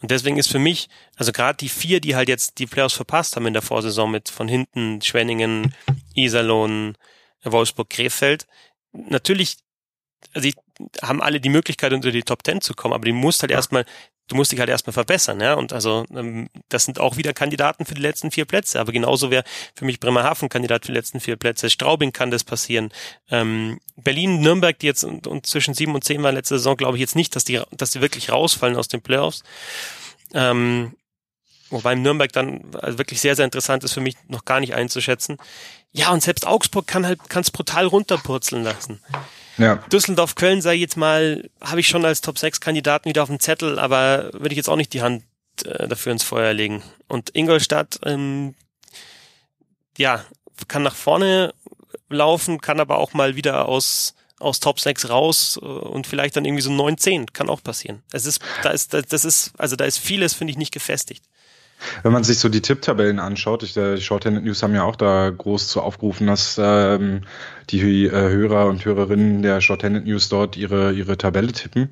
Und deswegen ist für mich, also gerade die vier, die halt jetzt die Playoffs verpasst haben in der Vorsaison mit von hinten Schwenningen, Iserlohn, Wolfsburg, Krefeld, natürlich, also die haben alle die Möglichkeit, unter die Top Ten zu kommen, aber die musst halt erstmal, du musst dich halt erstmal verbessern, ja. Und also ähm, das sind auch wieder Kandidaten für die letzten vier Plätze. Aber genauso wäre für mich Bremerhaven Kandidat für die letzten vier Plätze. Straubing kann das passieren. Ähm, Berlin, Nürnberg, die jetzt und, und zwischen sieben und zehn war letzte Saison, glaube ich jetzt nicht, dass die, dass die wirklich rausfallen aus den Playoffs. Ähm, wobei Nürnberg dann also wirklich sehr, sehr interessant ist für mich noch gar nicht einzuschätzen. Ja, und selbst Augsburg kann halt, kann es brutal runterpurzeln lassen. Ja. Düsseldorf, Köln sei jetzt mal, habe ich schon als Top 6 Kandidaten wieder auf dem Zettel, aber würde ich jetzt auch nicht die Hand äh, dafür ins Feuer legen. Und Ingolstadt, ähm, ja, kann nach vorne laufen, kann aber auch mal wieder aus aus Top 6 raus äh, und vielleicht dann irgendwie so 9, 10. Kann auch passieren. Es ist, da ist, das ist, also da ist vieles, finde ich, nicht gefestigt. Wenn man sich so die Tipptabellen anschaut, ich, äh, die Shorthanded News haben ja auch da groß zu aufgerufen, dass ähm, die äh, Hörer und Hörerinnen der Shorthanded News dort ihre, ihre Tabelle tippen.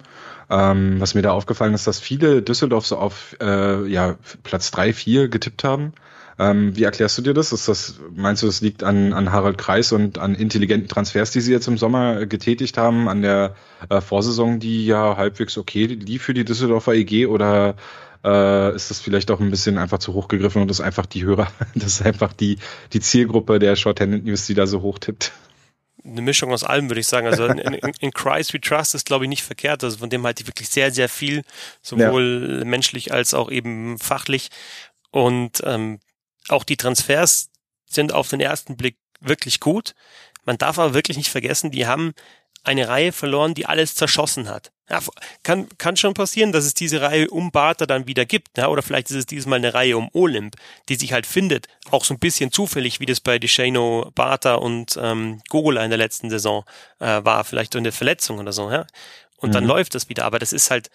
Ähm, was mir da aufgefallen ist, dass viele Düsseldorf so auf äh, ja, Platz 3, 4 getippt haben. Ähm, wie erklärst du dir das? Ist das? Meinst du, das liegt an, an Harald Kreis und an intelligenten Transfers, die sie jetzt im Sommer getätigt haben, an der äh, Vorsaison, die ja halbwegs okay lief für die Düsseldorfer EG oder äh, ist das vielleicht auch ein bisschen einfach zu hoch gegriffen und das ist einfach die Hörer, das ist einfach die, die Zielgruppe der Shorthanded News, die da so hoch tippt. Eine Mischung aus allem, würde ich sagen. Also in, in, in Christ We Trust ist, glaube ich, nicht verkehrt. Also von dem halte ich wirklich sehr, sehr viel, sowohl ja. menschlich als auch eben fachlich. Und ähm, auch die Transfers sind auf den ersten Blick wirklich gut. Man darf aber wirklich nicht vergessen, die haben eine Reihe verloren, die alles zerschossen hat. Ja, kann, kann schon passieren, dass es diese Reihe um Barter dann wieder gibt. Ja, oder vielleicht ist es dieses Mal eine Reihe um Olymp, die sich halt findet. Auch so ein bisschen zufällig, wie das bei Deshano, Barter und ähm, Gogola in der letzten Saison äh, war. Vielleicht durch eine Verletzung oder so. Ja? Und mhm. dann läuft das wieder. Aber das ist halt,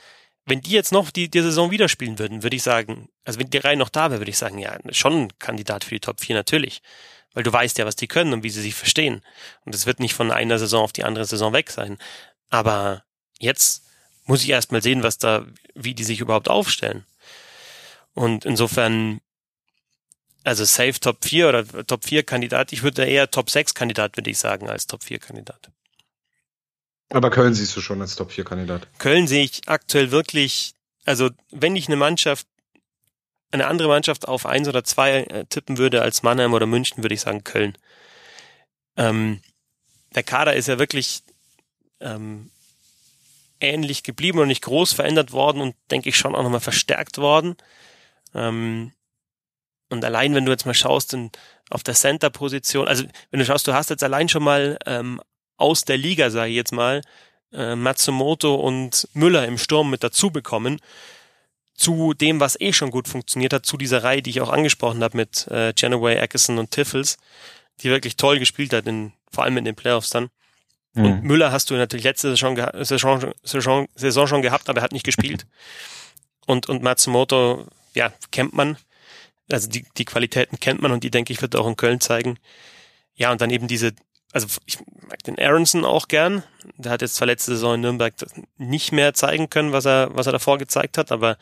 wenn die jetzt noch die, die Saison wieder spielen würden, würde ich sagen, also wenn die Reihe noch da wäre, würde ich sagen, ja, schon ein Kandidat für die Top 4 natürlich. Weil du weißt ja, was die können und wie sie sich verstehen. Und es wird nicht von einer Saison auf die andere Saison weg sein. Aber jetzt muss ich erst mal sehen, was da, wie die sich überhaupt aufstellen. Und insofern, also safe Top 4 oder Top 4 Kandidat, ich würde eher Top 6 Kandidat, würde ich sagen, als Top 4 Kandidat. Aber Köln siehst du schon als Top 4 Kandidat. Köln sehe ich aktuell wirklich, also wenn ich eine Mannschaft, eine andere Mannschaft auf eins oder zwei äh, tippen würde als Mannheim oder München, würde ich sagen Köln. Ähm, der Kader ist ja wirklich ähm, ähnlich geblieben und nicht groß verändert worden und denke ich schon auch nochmal verstärkt worden. Ähm, und allein, wenn du jetzt mal schaust in, auf der Center-Position, also wenn du schaust, du hast jetzt allein schon mal ähm, aus der Liga, sage ich jetzt mal, äh, Matsumoto und Müller im Sturm mit dazu bekommen, zu dem, was eh schon gut funktioniert hat, zu dieser Reihe, die ich auch angesprochen habe mit äh, Genoway, Ackerson und Tiffels, die wirklich toll gespielt hat, in, vor allem in den Playoffs dann. Mhm. Und Müller hast du natürlich letzte Saison, Saison, Saison, Saison schon gehabt, aber er hat nicht gespielt. Und, und Matsumoto, ja, kennt man. Also die, die Qualitäten kennt man und die, denke ich, wird er auch in Köln zeigen. Ja, und dann eben diese, also ich mag den Aronson auch gern. Der hat jetzt zwar letzte Saison in Nürnberg nicht mehr zeigen können, was er, was er davor gezeigt hat, aber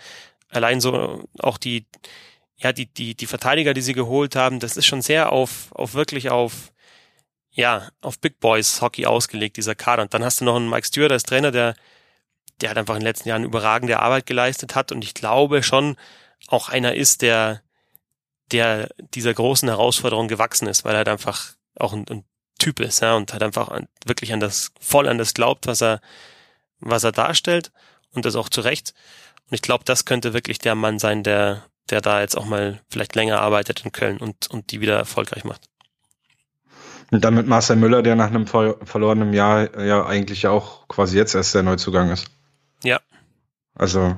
allein so auch die, ja, die, die, die Verteidiger, die sie geholt haben, das ist schon sehr auf, auf wirklich auf, ja, auf Big Boys Hockey ausgelegt, dieser Kader. Und dann hast du noch einen Mike Stewart als Trainer, der, der hat einfach in den letzten Jahren überragende Arbeit geleistet hat. Und ich glaube schon auch einer ist, der, der dieser großen Herausforderung gewachsen ist, weil er halt einfach auch ein, ein Typ ist, ja, und halt einfach an, wirklich an das, voll an das glaubt, was er, was er darstellt und das auch zu Recht. Und ich glaube, das könnte wirklich der Mann sein, der, der da jetzt auch mal vielleicht länger arbeitet in Köln und, und die wieder erfolgreich macht. Und dann mit Marcel Müller, der nach einem ver verlorenen Jahr ja eigentlich auch quasi jetzt erst der Neuzugang ist. Ja. Also,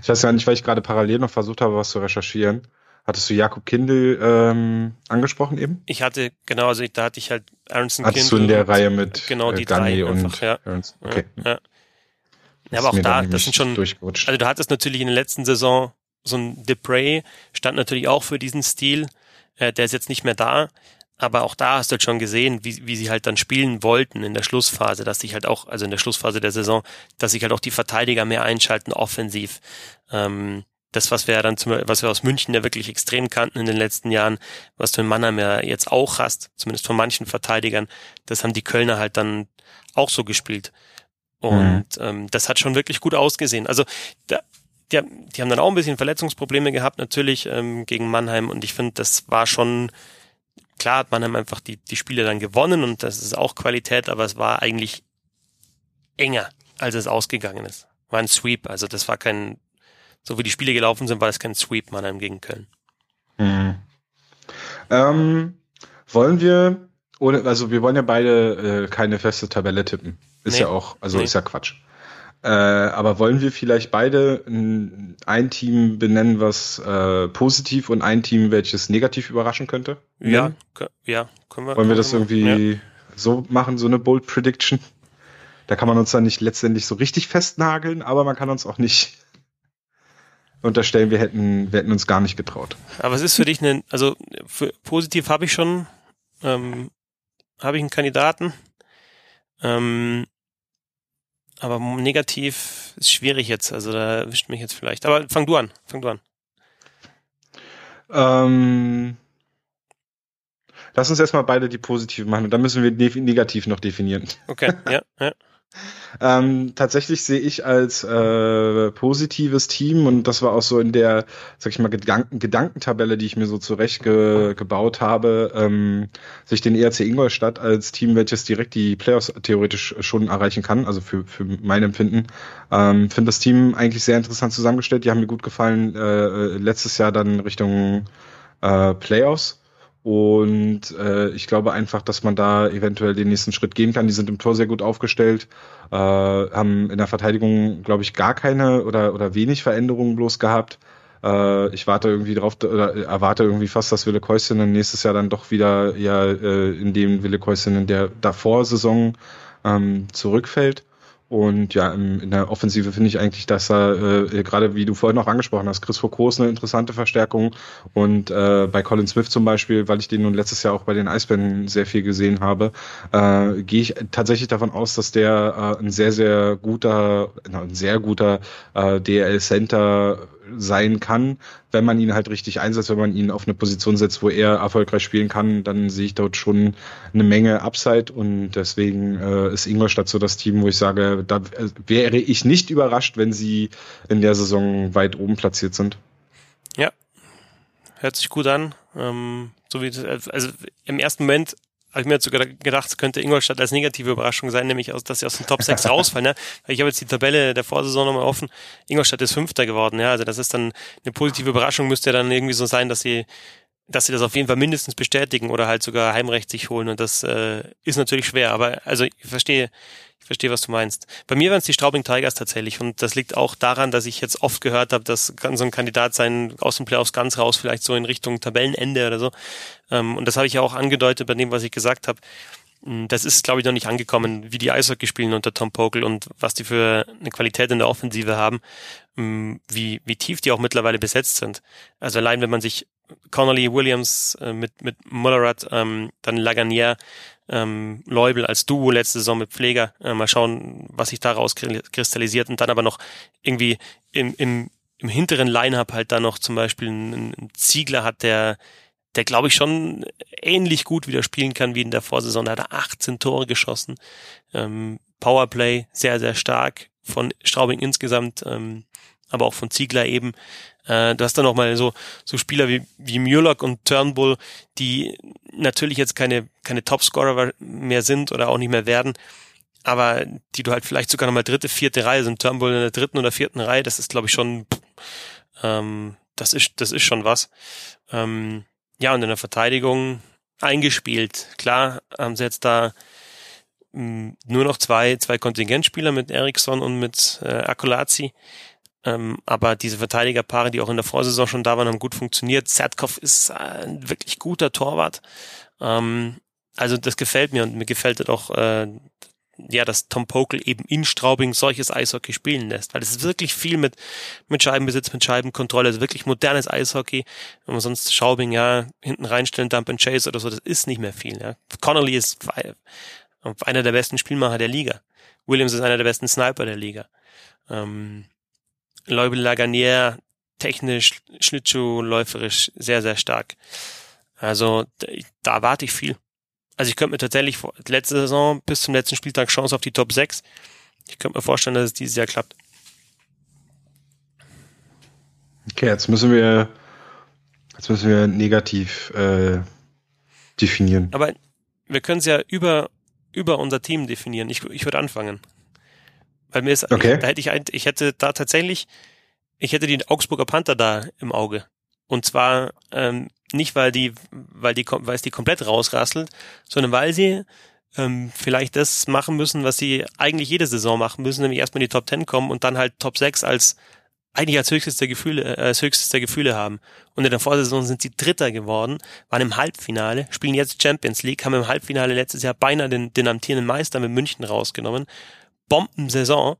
ich weiß ja nicht, weil ich gerade parallel noch versucht habe, was zu recherchieren. Hattest du Jakob Kindl ähm, angesprochen eben? Ich hatte, genau, also da hatte ich halt Aronson Hattest Kindle du in der Reihe mit genau die äh, drei und einfach, ja. Okay. Ja, ja. ja aber auch da, das sind schon, also du hattest natürlich in der letzten Saison so ein Depray, stand natürlich auch für diesen Stil, äh, der ist jetzt nicht mehr da, aber auch da hast du halt schon gesehen, wie, wie sie halt dann spielen wollten in der Schlussphase, dass sich halt auch, also in der Schlussphase der Saison, dass sich halt auch die Verteidiger mehr einschalten offensiv. Ähm, das, was wir ja dann zum, was wir aus München ja wirklich extrem kannten in den letzten Jahren, was du in Mannheim ja jetzt auch hast, zumindest von manchen Verteidigern, das haben die Kölner halt dann auch so gespielt. Und mhm. ähm, das hat schon wirklich gut ausgesehen. Also da, die, die haben dann auch ein bisschen Verletzungsprobleme gehabt, natürlich ähm, gegen Mannheim. Und ich finde, das war schon, klar hat Mannheim einfach die, die Spiele dann gewonnen und das ist auch Qualität, aber es war eigentlich enger, als es ausgegangen ist. War ein Sweep, also das war kein, so wie die Spiele gelaufen sind, war das kein Sweep Mannheim gegen Köln. Mhm. Ähm, wollen wir, oder, also wir wollen ja beide äh, keine feste Tabelle tippen. Ist nee. ja auch, also nee. ist ja Quatsch. Äh, aber wollen wir vielleicht beide ein, ein Team benennen, was äh, positiv und ein Team, welches negativ überraschen könnte? Ja, ja, können wir. Wollen wir das irgendwie ja. so machen, so eine Bold Prediction? Da kann man uns dann nicht letztendlich so richtig festnageln, aber man kann uns auch nicht unterstellen, wir hätten, wir hätten uns gar nicht getraut. Aber was ist für dich ein, also für, positiv habe ich schon, ähm, habe ich einen Kandidaten. Ähm, aber negativ ist schwierig jetzt, also da erwischt mich jetzt vielleicht. Aber fang du an, fang du an. Ähm, lass uns erstmal beide die positiven machen und dann müssen wir negativ noch definieren. Okay, ja, ja. Ähm, tatsächlich sehe ich als äh, positives Team und das war auch so in der, sag ich mal, Gedanken Gedankentabelle, die ich mir so zurecht ge gebaut habe, ähm, sich den ERC Ingolstadt als Team, welches direkt die Playoffs theoretisch schon erreichen kann, also für, für mein Empfinden. Ähm, Finde das Team eigentlich sehr interessant zusammengestellt. Die haben mir gut gefallen. Äh, letztes Jahr dann Richtung äh, Playoffs. Und äh, ich glaube einfach, dass man da eventuell den nächsten Schritt gehen kann. Die sind im Tor sehr gut aufgestellt, äh, haben in der Verteidigung, glaube ich, gar keine oder, oder wenig Veränderungen bloß gehabt. Äh, ich warte irgendwie drauf oder erwarte irgendwie fast, dass Wille Käusinnen nächstes Jahr dann doch wieder ja äh, in dem Wille Käusinnen der davor Saison ähm, zurückfällt. Und ja, in, der Offensive finde ich eigentlich, dass er, äh, gerade wie du vorhin noch angesprochen hast, Chris Foucault ist eine interessante Verstärkung. Und äh, bei Colin Smith zum Beispiel, weil ich den nun letztes Jahr auch bei den Eisbären sehr viel gesehen habe, äh, gehe ich tatsächlich davon aus, dass der äh, ein sehr, sehr guter, ein sehr guter äh, DL-Center sein kann, wenn man ihn halt richtig einsetzt, wenn man ihn auf eine Position setzt, wo er erfolgreich spielen kann, dann sehe ich dort schon eine Menge Upside und deswegen äh, ist Ingolstadt so das Team, wo ich sage, da äh, wäre ich nicht überrascht, wenn sie in der Saison weit oben platziert sind. Ja, hört sich gut an. Ähm, so wie das, also im ersten Moment habe ich mir sogar gedacht, es könnte Ingolstadt als negative Überraschung sein, nämlich aus, dass sie aus den Top 6 rausfallen. Ne? Ich habe jetzt die Tabelle der Vorsaison nochmal offen. Ingolstadt ist Fünfter geworden, ja. Also das ist dann eine positive Überraschung, müsste ja dann irgendwie so sein, dass sie dass sie das auf jeden Fall mindestens bestätigen oder halt sogar Heimrecht sich holen. Und das äh, ist natürlich schwer. Aber also ich verstehe, verstehe, was du meinst. Bei mir waren es die Straubing Tigers tatsächlich. Und das liegt auch daran, dass ich jetzt oft gehört habe, dass so ein Kandidat sein aus dem Playoffs ganz raus, vielleicht so in Richtung Tabellenende oder so. Ähm, und das habe ich ja auch angedeutet bei dem, was ich gesagt habe. Hm, das ist, glaube ich, noch nicht angekommen, wie die Eishockey spielen unter Tom Pokel und was die für eine Qualität in der Offensive haben, hm, wie, wie tief die auch mittlerweile besetzt sind. Also allein, wenn man sich Connolly Williams äh, mit, mit Mullerat, ähm, dann Laganier, ähm, Leubel als Duo letzte Saison mit Pfleger. Äh, mal schauen, was sich daraus kristallisiert und dann aber noch irgendwie im, im, im hinteren Line-Up halt da noch zum Beispiel ein, ein Ziegler hat, der der glaube ich schon ähnlich gut wieder spielen kann wie in der Vorsaison. Da hat er 18 Tore geschossen. Ähm, Powerplay sehr, sehr stark von Straubing insgesamt, ähm, aber auch von Ziegler eben. Äh, du hast dann noch mal so, so Spieler wie, wie Murlock und Turnbull, die natürlich jetzt keine, keine Topscorer mehr sind oder auch nicht mehr werden, aber die du halt vielleicht sogar noch mal dritte, vierte Reihe sind. Turnbull in der dritten oder vierten Reihe, das ist glaube ich schon, ähm, das ist, das ist schon was. Ähm, ja, und in der Verteidigung eingespielt. Klar haben sie jetzt da hm, nur noch zwei, zwei Kontingentspieler mit Eriksson und mit äh, Akolazzi. Ähm, aber diese Verteidigerpaare, die auch in der Vorsaison schon da waren, haben gut funktioniert. Zertkov ist ein wirklich guter Torwart. Ähm, also das gefällt mir und mir gefällt auch äh, ja, dass Tom Pokel eben in Straubing solches Eishockey spielen lässt, weil es ist wirklich viel mit, mit Scheibenbesitz, mit Scheibenkontrolle, also wirklich modernes Eishockey. Wenn man sonst Straubing, ja, hinten reinstellen, Dump and Chase oder so, das ist nicht mehr viel, ja. Connolly ist einer der besten Spielmacher der Liga. Williams ist einer der besten Sniper der Liga. Ähm, Leubel Laganier, technisch, Schlittschuh, läuferisch sehr, sehr stark. Also da erwarte ich viel. Also ich könnte mir tatsächlich letzte Saison bis zum letzten Spieltag Chance auf die Top 6. Ich könnte mir vorstellen, dass es dieses Jahr klappt. Okay, jetzt müssen wir jetzt müssen wir negativ äh, definieren. Aber wir können es ja über über unser Team definieren. Ich, ich würde anfangen. Weil mir ist, okay. ich, da hätte ich, ein, ich hätte da tatsächlich, ich hätte die Augsburger Panther da im Auge. Und zwar ähm, nicht, weil die, weil die, weil es die komplett rausrasselt, sondern weil sie ähm, vielleicht das machen müssen, was sie eigentlich jede Saison machen müssen, nämlich erstmal in die Top Ten kommen und dann halt Top 6 als eigentlich als höchstes der Gefühle, äh, als höchstes der Gefühle haben. Und in der Vorsaison sind sie Dritter geworden, waren im Halbfinale, spielen jetzt Champions League, haben im Halbfinale letztes Jahr beinahe den, den amtierenden Meister mit München rausgenommen. Bombensaison.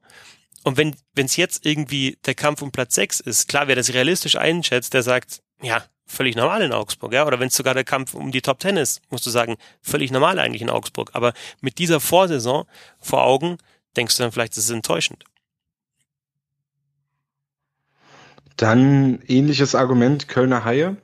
Und wenn es jetzt irgendwie der Kampf um Platz 6 ist, klar, wer das realistisch einschätzt, der sagt, ja, völlig normal in Augsburg, ja. Oder wenn es sogar der Kampf um die Top Ten ist, musst du sagen, völlig normal eigentlich in Augsburg. Aber mit dieser Vorsaison vor Augen denkst du dann vielleicht, das ist enttäuschend. Dann ähnliches Argument Kölner Haie.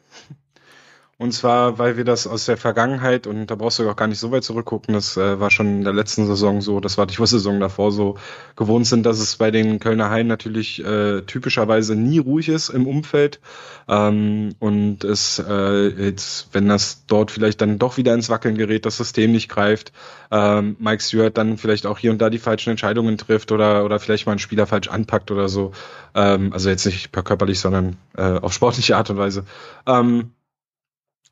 Und zwar, weil wir das aus der Vergangenheit, und da brauchst du auch gar nicht so weit zurückgucken, das äh, war schon in der letzten Saison so, das war die Saison davor so, gewohnt sind, dass es bei den Kölner Haien natürlich äh, typischerweise nie ruhig ist im Umfeld. Ähm, und es äh, jetzt, wenn das dort vielleicht dann doch wieder ins Wackeln gerät, das System nicht greift, ähm, Mike Stewart dann vielleicht auch hier und da die falschen Entscheidungen trifft oder, oder vielleicht mal einen Spieler falsch anpackt oder so. Ähm, also jetzt nicht per körperlich, sondern äh, auf sportliche Art und Weise. Ähm,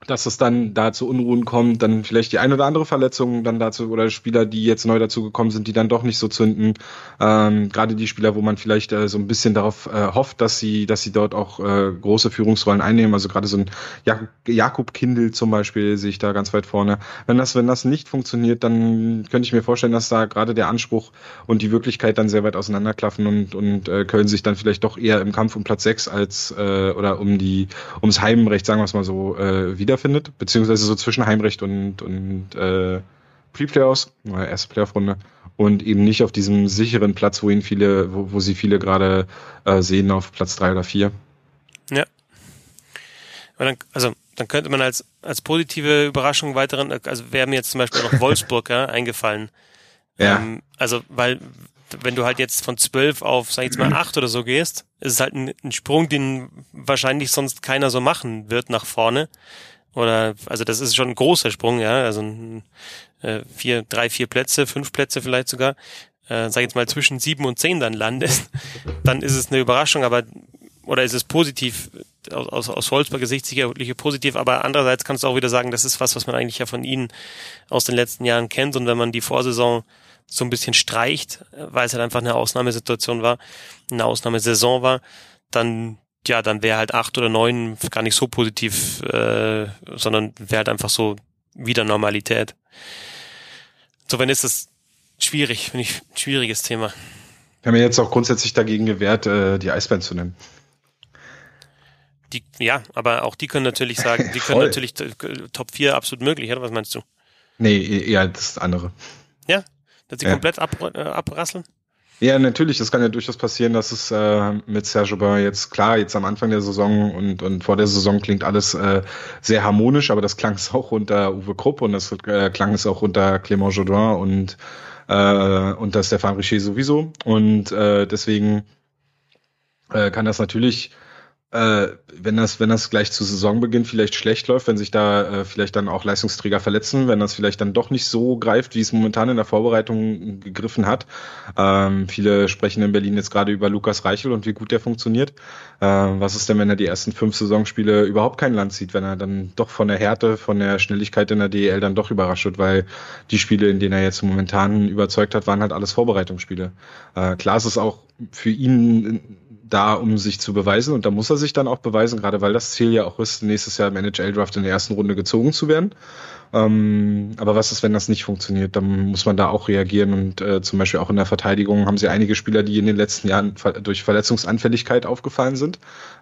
dass es dann da zu Unruhen kommt, dann vielleicht die ein oder andere Verletzung dann dazu oder Spieler, die jetzt neu dazu gekommen sind, die dann doch nicht so zünden. Ähm, Gerade die Spieler, wo man vielleicht äh, so ein bisschen darauf äh, hofft, dass sie, dass sie dort auch äh, große Führungsrollen einnehmen. Also gerade so ein Jak Jakob Kindl zum Beispiel sehe ich da ganz weit vorne. Wenn das, wenn das nicht funktioniert, dann könnte ich mir vorstellen, dass da gerade der Anspruch und die Wirklichkeit dann sehr weit auseinanderklaffen und, und äh, Köln sich dann vielleicht doch eher im Kampf um Platz 6 als äh, oder um die ums Heimrecht, sagen wir es mal so, äh, wieder wiederfindet, beziehungsweise so zwischen Heimrecht und, und äh, Pre-Playoffs, oder erste Playoff-Runde, und eben nicht auf diesem sicheren Platz, wo ihn viele, wo, wo sie viele gerade äh, sehen, auf Platz drei oder vier. Ja. Dann, also dann könnte man als, als positive Überraschung weiteren, also wäre mir jetzt zum Beispiel noch Wolfsburg ja, eingefallen. Ja. Ähm, also, weil wenn du halt jetzt von zwölf auf, sag ich jetzt mal, acht oder so gehst, ist es halt ein, ein Sprung, den wahrscheinlich sonst keiner so machen wird nach vorne. Oder also das ist schon ein großer Sprung, ja. Also äh, vier, drei, vier Plätze, fünf Plätze vielleicht sogar. Äh, sag jetzt mal zwischen sieben und zehn dann landest, dann ist es eine Überraschung, aber oder ist es positiv aus, aus, aus Wolfsburger Sicht sicherlich positiv, aber andererseits kannst du auch wieder sagen, das ist was, was man eigentlich ja von ihnen aus den letzten Jahren kennt und wenn man die Vorsaison so ein bisschen streicht, weil es halt einfach eine Ausnahmesituation war, eine Ausnahmesaison war, dann ja, dann wäre halt acht oder neun gar nicht so positiv, äh, sondern wäre halt einfach so wieder Normalität. Insofern ist das schwierig, finde ich, ein schwieriges Thema. Wir haben ja jetzt auch grundsätzlich dagegen gewehrt, äh, die Eisbären zu nennen. Die, ja, aber auch die können natürlich sagen, die können natürlich Top 4 absolut möglich, oder was meinst du? Nee, eher das andere. Ja, dass sie ja. komplett ab, äh, abrasseln? Ja, natürlich. Es kann ja durchaus passieren, dass es äh, mit Serge Aubin jetzt klar, jetzt am Anfang der Saison und, und vor der Saison klingt alles äh, sehr harmonisch, aber das klang es auch unter Uwe Krupp und das äh, klang es auch unter Clément Jodin und äh, unter Stéphane Richer sowieso. Und äh, deswegen äh, kann das natürlich äh, wenn das, wenn das gleich zu Saisonbeginn vielleicht schlecht läuft, wenn sich da äh, vielleicht dann auch Leistungsträger verletzen, wenn das vielleicht dann doch nicht so greift, wie es momentan in der Vorbereitung gegriffen hat. Ähm, viele sprechen in Berlin jetzt gerade über Lukas Reichel und wie gut der funktioniert. Äh, was ist denn, wenn er die ersten fünf Saisonspiele überhaupt kein Land sieht, wenn er dann doch von der Härte, von der Schnelligkeit in der DEL dann doch überrascht wird, weil die Spiele, in denen er jetzt momentan überzeugt hat, waren halt alles Vorbereitungsspiele. Äh, klar ist es auch für ihn da, um sich zu beweisen und da muss er sich dann auch beweisen, gerade weil das Ziel ja auch ist, nächstes Jahr im NHL-Draft in der ersten Runde gezogen zu werden. Ähm, aber was ist, wenn das nicht funktioniert? Dann muss man da auch reagieren und äh, zum Beispiel auch in der Verteidigung haben sie einige Spieler, die in den letzten Jahren durch Verletzungsanfälligkeit aufgefallen sind.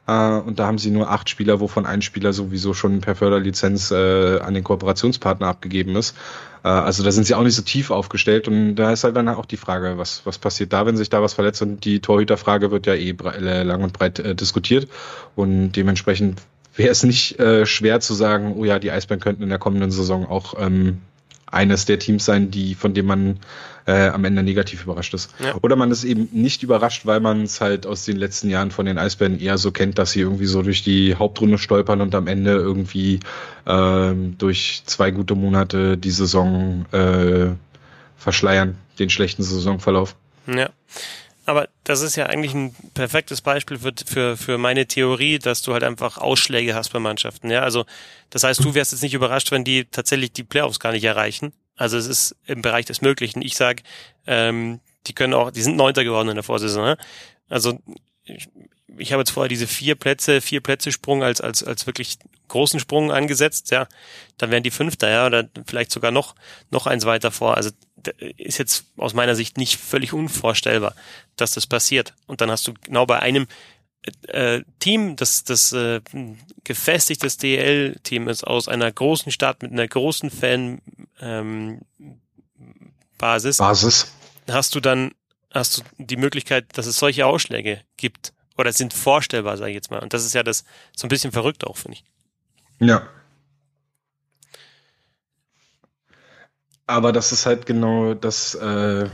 Äh, und da haben sie nur acht Spieler, wovon ein Spieler sowieso schon per Förderlizenz äh, an den Kooperationspartner abgegeben ist. Äh, also da sind sie auch nicht so tief aufgestellt und da ist halt dann auch die Frage, was, was passiert da, wenn sich da was verletzt und die Torhüterfrage wird ja eh äh, lang und breit äh, diskutiert und dementsprechend wäre es nicht äh, schwer zu sagen, oh ja, die Eisbären könnten in der kommenden Saison auch ähm, eines der Teams sein, die von dem man äh, am Ende negativ überrascht ist. Ja. Oder man ist eben nicht überrascht, weil man es halt aus den letzten Jahren von den Eisbären eher so kennt, dass sie irgendwie so durch die Hauptrunde stolpern und am Ende irgendwie äh, durch zwei gute Monate die Saison äh, verschleiern, den schlechten Saisonverlauf. Ja. Aber das ist ja eigentlich ein perfektes Beispiel für, für, für meine Theorie, dass du halt einfach Ausschläge hast bei Mannschaften. Ja, also das heißt, du wärst jetzt nicht überrascht, wenn die tatsächlich die Playoffs gar nicht erreichen. Also es ist im Bereich des Möglichen. Ich sag, ähm, die können auch, die sind Neunter geworden in der Vorsaison. Ja? Also ich, ich habe jetzt vorher diese vier Plätze, vier Plätze Sprung als, als, als wirklich großen Sprung angesetzt, ja, dann wären die Fünfter, ja, oder vielleicht sogar noch, noch eins weiter vor. Also ist jetzt aus meiner Sicht nicht völlig unvorstellbar, dass das passiert. Und dann hast du genau bei einem äh, Team, das das äh, gefestigtes DL-Team ist aus einer großen Stadt mit einer großen Fan ähm, Basis, Basis, hast du dann hast du die Möglichkeit, dass es solche Ausschläge gibt oder sind vorstellbar, sage ich jetzt mal. Und das ist ja das so ein bisschen verrückt auch, finde ich. Ja, Aber das ist halt genau das äh,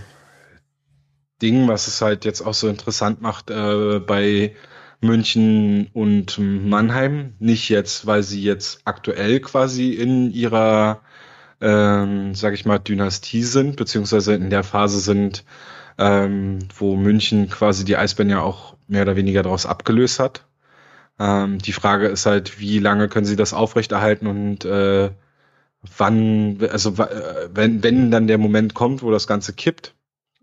Ding, was es halt jetzt auch so interessant macht äh, bei München und Mannheim. Nicht jetzt, weil sie jetzt aktuell quasi in ihrer, ähm, sag ich mal, Dynastie sind, beziehungsweise in der Phase sind, ähm, wo München quasi die Eisbären ja auch mehr oder weniger daraus abgelöst hat. Ähm, die Frage ist halt, wie lange können sie das aufrechterhalten und äh, wann, also äh, wenn, wenn dann der Moment kommt, wo das Ganze kippt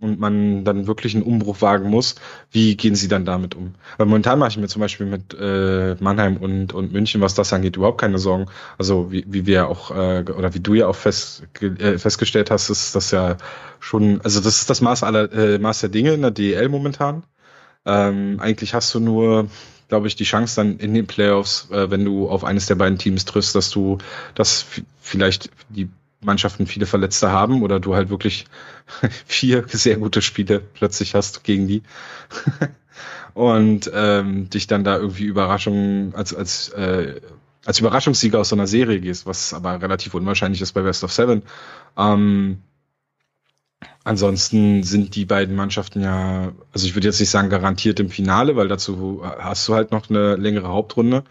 und man dann wirklich einen Umbruch wagen muss, wie gehen sie dann damit um? Weil momentan mache ich mir zum Beispiel mit äh, Mannheim und, und München, was das angeht, überhaupt keine Sorgen. Also wie, wie wir auch, äh, oder wie du ja auch fest, äh, festgestellt hast, ist das ja schon, also das ist das Maß aller äh, Maß der Dinge in der DEL momentan. Ähm, eigentlich hast du nur glaube ich, die Chance dann in den Playoffs, äh, wenn du auf eines der beiden Teams triffst, dass du, dass vielleicht die Mannschaften viele Verletzte haben oder du halt wirklich vier sehr gute Spiele plötzlich hast gegen die und ähm, dich dann da irgendwie Überraschung als als äh, als Überraschungssieger aus so einer Serie gehst, was aber relativ unwahrscheinlich ist bei Best of Seven. Ähm, Ansonsten sind die beiden Mannschaften ja, also ich würde jetzt nicht sagen garantiert im Finale, weil dazu hast du halt noch eine längere Hauptrunde.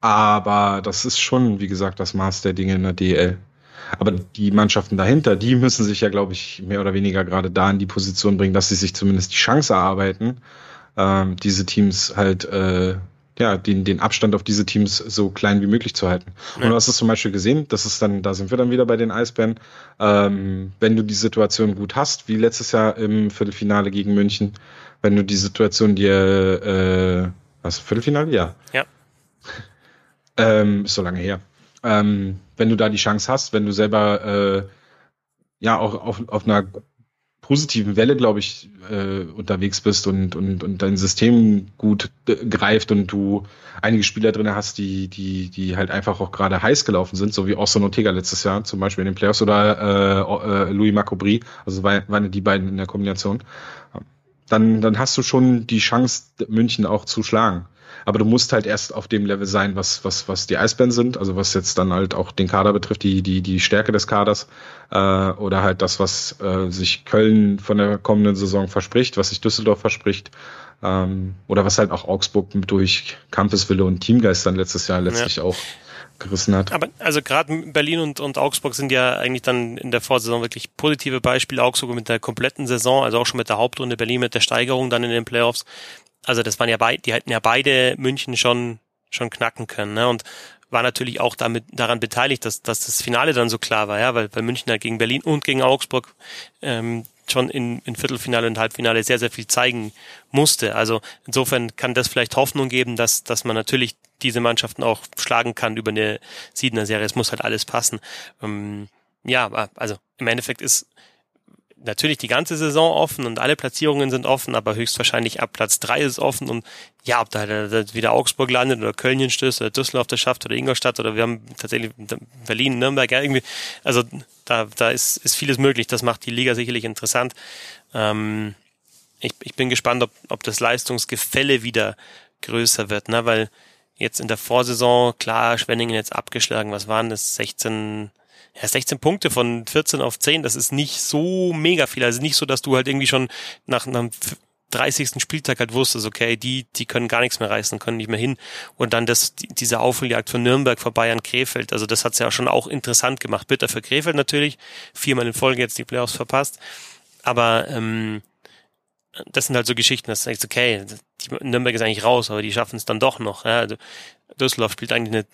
Aber das ist schon, wie gesagt, das Maß der Dinge in der DL. Aber die Mannschaften dahinter, die müssen sich ja, glaube ich, mehr oder weniger gerade da in die Position bringen, dass sie sich zumindest die Chance erarbeiten, ähm, diese Teams halt äh, ja, den, den Abstand auf diese Teams so klein wie möglich zu halten. Ja. Und du hast es zum Beispiel gesehen, das ist dann, da sind wir dann wieder bei den Eisbären, ähm, wenn du die Situation gut hast, wie letztes Jahr im Viertelfinale gegen München, wenn du die Situation dir, äh, was, Viertelfinale? Ja. Ja. ähm, ist so lange her. Ähm, wenn du da die Chance hast, wenn du selber äh, ja auch auf, auf einer positiven Welle, glaube ich, äh, unterwegs bist und, und, und dein System gut äh, greift und du einige Spieler drin hast, die, die, die halt einfach auch gerade heiß gelaufen sind, so wie Austin Ortega letztes Jahr, zum Beispiel in den Playoffs oder äh, äh, Louis Macobri, also waren die beiden in der Kombination. Dann, dann hast du schon die Chance, München auch zu schlagen. Aber du musst halt erst auf dem Level sein, was, was, was die Eisbären sind, also was jetzt dann halt auch den Kader betrifft, die, die, die Stärke des Kaders, äh, oder halt das, was äh, sich Köln von der kommenden Saison verspricht, was sich Düsseldorf verspricht, ähm, oder was halt auch Augsburg durch Campeswille und Teamgeist dann letztes Jahr letztlich ja. auch gerissen hat. Aber also gerade Berlin und, und Augsburg sind ja eigentlich dann in der Vorsaison wirklich positive Beispiele. Augsburg mit der kompletten Saison, also auch schon mit der Hauptrunde, Berlin mit der Steigerung dann in den Playoffs also das waren ja beide, die hätten ja beide München schon schon knacken können, ne? Und war natürlich auch damit daran beteiligt, dass, dass das Finale dann so klar war, ja, weil, weil München halt gegen Berlin und gegen Augsburg ähm, schon in, in Viertelfinale und Halbfinale sehr, sehr viel zeigen musste. Also insofern kann das vielleicht Hoffnung geben, dass, dass man natürlich diese Mannschaften auch schlagen kann über eine Siedener Serie. Es muss halt alles passen. Ähm, ja, also im Endeffekt ist natürlich die ganze Saison offen und alle Platzierungen sind offen, aber höchstwahrscheinlich ab Platz drei ist offen und ja, ob da wieder Augsburg landet oder Köln stößt oder Düsseldorf das schafft oder Ingolstadt oder wir haben tatsächlich Berlin, Nürnberg, ja, irgendwie, also da, da ist, ist vieles möglich. Das macht die Liga sicherlich interessant. Ähm, ich, ich bin gespannt, ob, ob das Leistungsgefälle wieder größer wird, ne? weil jetzt in der Vorsaison, klar, Schwenningen jetzt abgeschlagen, was waren das, 16, ja, 16 Punkte von 14 auf 10, das ist nicht so mega viel. Also nicht so, dass du halt irgendwie schon nach, einem 30. Spieltag halt wusstest, okay, die, die können gar nichts mehr reißen, können nicht mehr hin. Und dann das, diese Aufholjagd von Nürnberg vorbei an Krefeld, also das hat's ja schon auch interessant gemacht. Bitter für Krefeld natürlich, viermal in Folge jetzt die Playoffs verpasst. Aber ähm, das sind halt so Geschichten, dass du sagst, okay, die, Nürnberg ist eigentlich raus, aber die schaffen es dann doch noch. Ja. Also Düsseldorf spielt eigentlich eine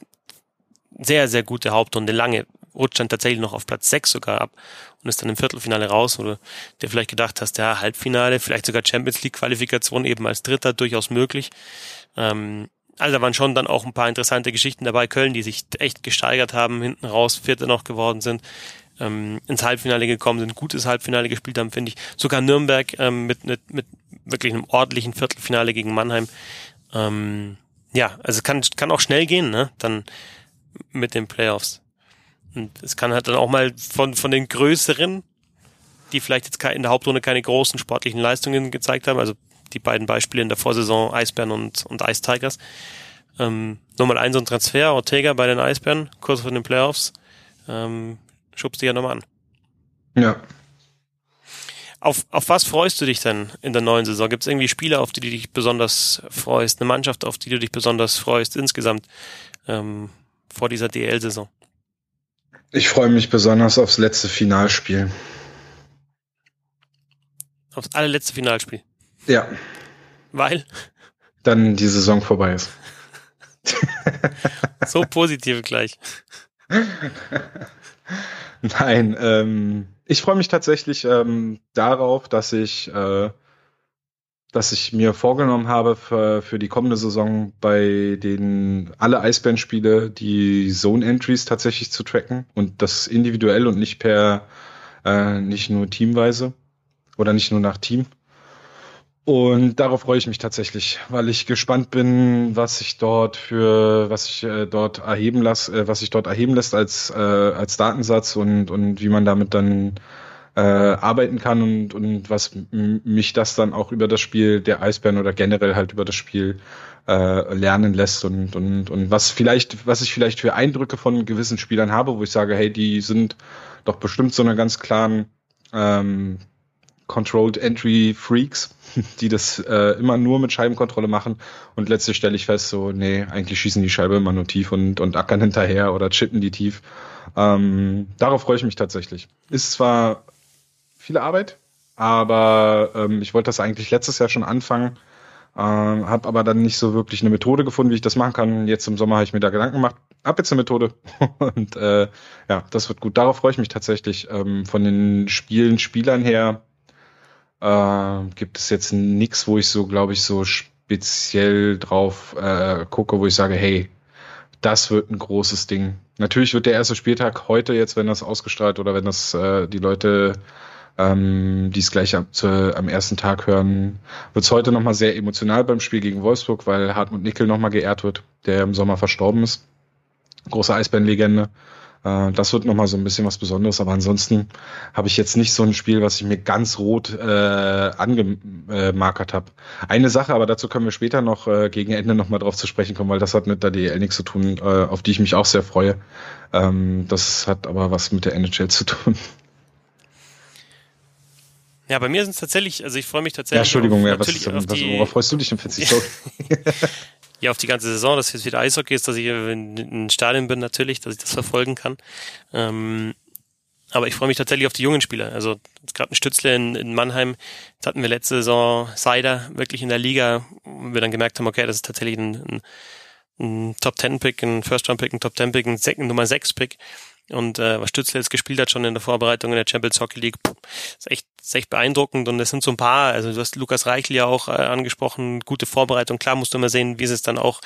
sehr, sehr gute Hauptrunde, lange, rutscht dann tatsächlich noch auf Platz 6 sogar ab und ist dann im Viertelfinale raus, wo du dir vielleicht gedacht hast, ja, Halbfinale, vielleicht sogar Champions League Qualifikation eben als Dritter durchaus möglich. Ähm, also da waren schon dann auch ein paar interessante Geschichten dabei. Köln, die sich echt gesteigert haben, hinten raus Vierte noch geworden sind, ähm, ins Halbfinale gekommen sind, gutes Halbfinale gespielt haben, finde ich. Sogar Nürnberg ähm, mit, mit, mit wirklich einem ordentlichen Viertelfinale gegen Mannheim. Ähm, ja, also kann, kann auch schnell gehen, ne? Dann mit den Playoffs. Und es kann halt dann auch mal von, von den größeren, die vielleicht jetzt in der Hauptrunde keine großen sportlichen Leistungen gezeigt haben, also die beiden Beispiele in der Vorsaison Eisbären und, und Ice Tigers. Ähm, nochmal ein so ein Transfer, Ortega bei den Eisbären, kurz vor den Playoffs, ähm, schubst du ja nochmal an. Ja. Auf, auf was freust du dich denn in der neuen Saison? Gibt es irgendwie Spieler, auf die du dich besonders freust? Eine Mannschaft, auf die du dich besonders freust insgesamt ähm, vor dieser DL-Saison? Ich freue mich besonders aufs letzte Finalspiel. Aufs allerletzte Finalspiel? Ja. Weil? Dann die Saison vorbei ist. so positiv gleich. Nein, ähm, ich freue mich tatsächlich ähm, darauf, dass ich äh, dass ich mir vorgenommen habe für, für die kommende Saison bei den alle Eisbären-Spiele die Zone-Entries tatsächlich zu tracken und das individuell und nicht per äh, nicht nur teamweise oder nicht nur nach Team. Und darauf freue ich mich tatsächlich, weil ich gespannt bin, was sich dort für, was sich äh, dort erheben lasse, äh, was sich dort erheben lässt als äh, als Datensatz und und wie man damit dann äh, arbeiten kann und, und was mich das dann auch über das Spiel der Eisbären oder generell halt über das Spiel äh, lernen lässt und, und, und was vielleicht, was ich vielleicht für Eindrücke von gewissen Spielern habe, wo ich sage, hey, die sind doch bestimmt so eine ganz klaren ähm, Controlled Entry Freaks, die das äh, immer nur mit Scheibenkontrolle machen und letztlich stelle ich fest, so, nee, eigentlich schießen die Scheibe immer nur tief und, und ackern hinterher oder chippen die tief. Ähm, darauf freue ich mich tatsächlich. Ist zwar viel Arbeit, aber ähm, ich wollte das eigentlich letztes Jahr schon anfangen, ähm, habe aber dann nicht so wirklich eine Methode gefunden, wie ich das machen kann. Jetzt im Sommer habe ich mir da Gedanken gemacht, hab jetzt eine Methode und äh, ja, das wird gut. Darauf freue ich mich tatsächlich. Ähm, von den Spielen, Spielern her äh, gibt es jetzt nichts, wo ich so, glaube ich, so speziell drauf äh, gucke, wo ich sage, hey, das wird ein großes Ding. Natürlich wird der erste Spieltag heute jetzt, wenn das ausgestrahlt oder wenn das äh, die Leute ähm, die es gleich am, zu, am ersten Tag hören, wird es heute nochmal sehr emotional beim Spiel gegen Wolfsburg, weil Hartmut Nickel nochmal geehrt wird, der im Sommer verstorben ist. Große Eisbärenlegende. Äh, das wird nochmal so ein bisschen was Besonderes, aber ansonsten habe ich jetzt nicht so ein Spiel, was ich mir ganz rot äh, angemarkert habe. Eine Sache, aber dazu können wir später noch äh, gegen Ende nochmal drauf zu sprechen kommen, weil das hat mit der DL nichts zu tun, äh, auf die ich mich auch sehr freue. Ähm, das hat aber was mit der NHL zu tun. Ja, bei mir sind es tatsächlich, also ich freue mich tatsächlich. Ja, Entschuldigung, auf, ja, was, ist, was, worauf freust du dich denn 40 Sorry. ja, auf die ganze Saison, dass jetzt wieder Eishockey ist, dass ich in, in Stadion bin natürlich, dass ich das verfolgen kann. Ähm, aber ich freue mich tatsächlich auf die jungen Spieler. Also gerade ein Stützle in, in Mannheim, jetzt hatten wir letzte Saison Seider wirklich in der Liga, wo wir dann gemerkt haben, okay, das ist tatsächlich ein, ein, ein Top-10-Pick, ein First-Round-Pick, ein Top-10-Pick, ein Second Nummer 6-Pick. Und äh, was Stützle jetzt gespielt hat schon in der Vorbereitung in der Champions Hockey League, ist echt, ist echt beeindruckend. Und es sind so ein paar, also du hast Lukas Reichel ja auch äh, angesprochen, gute Vorbereitung. Klar musst du immer sehen, wie ist es dann auch,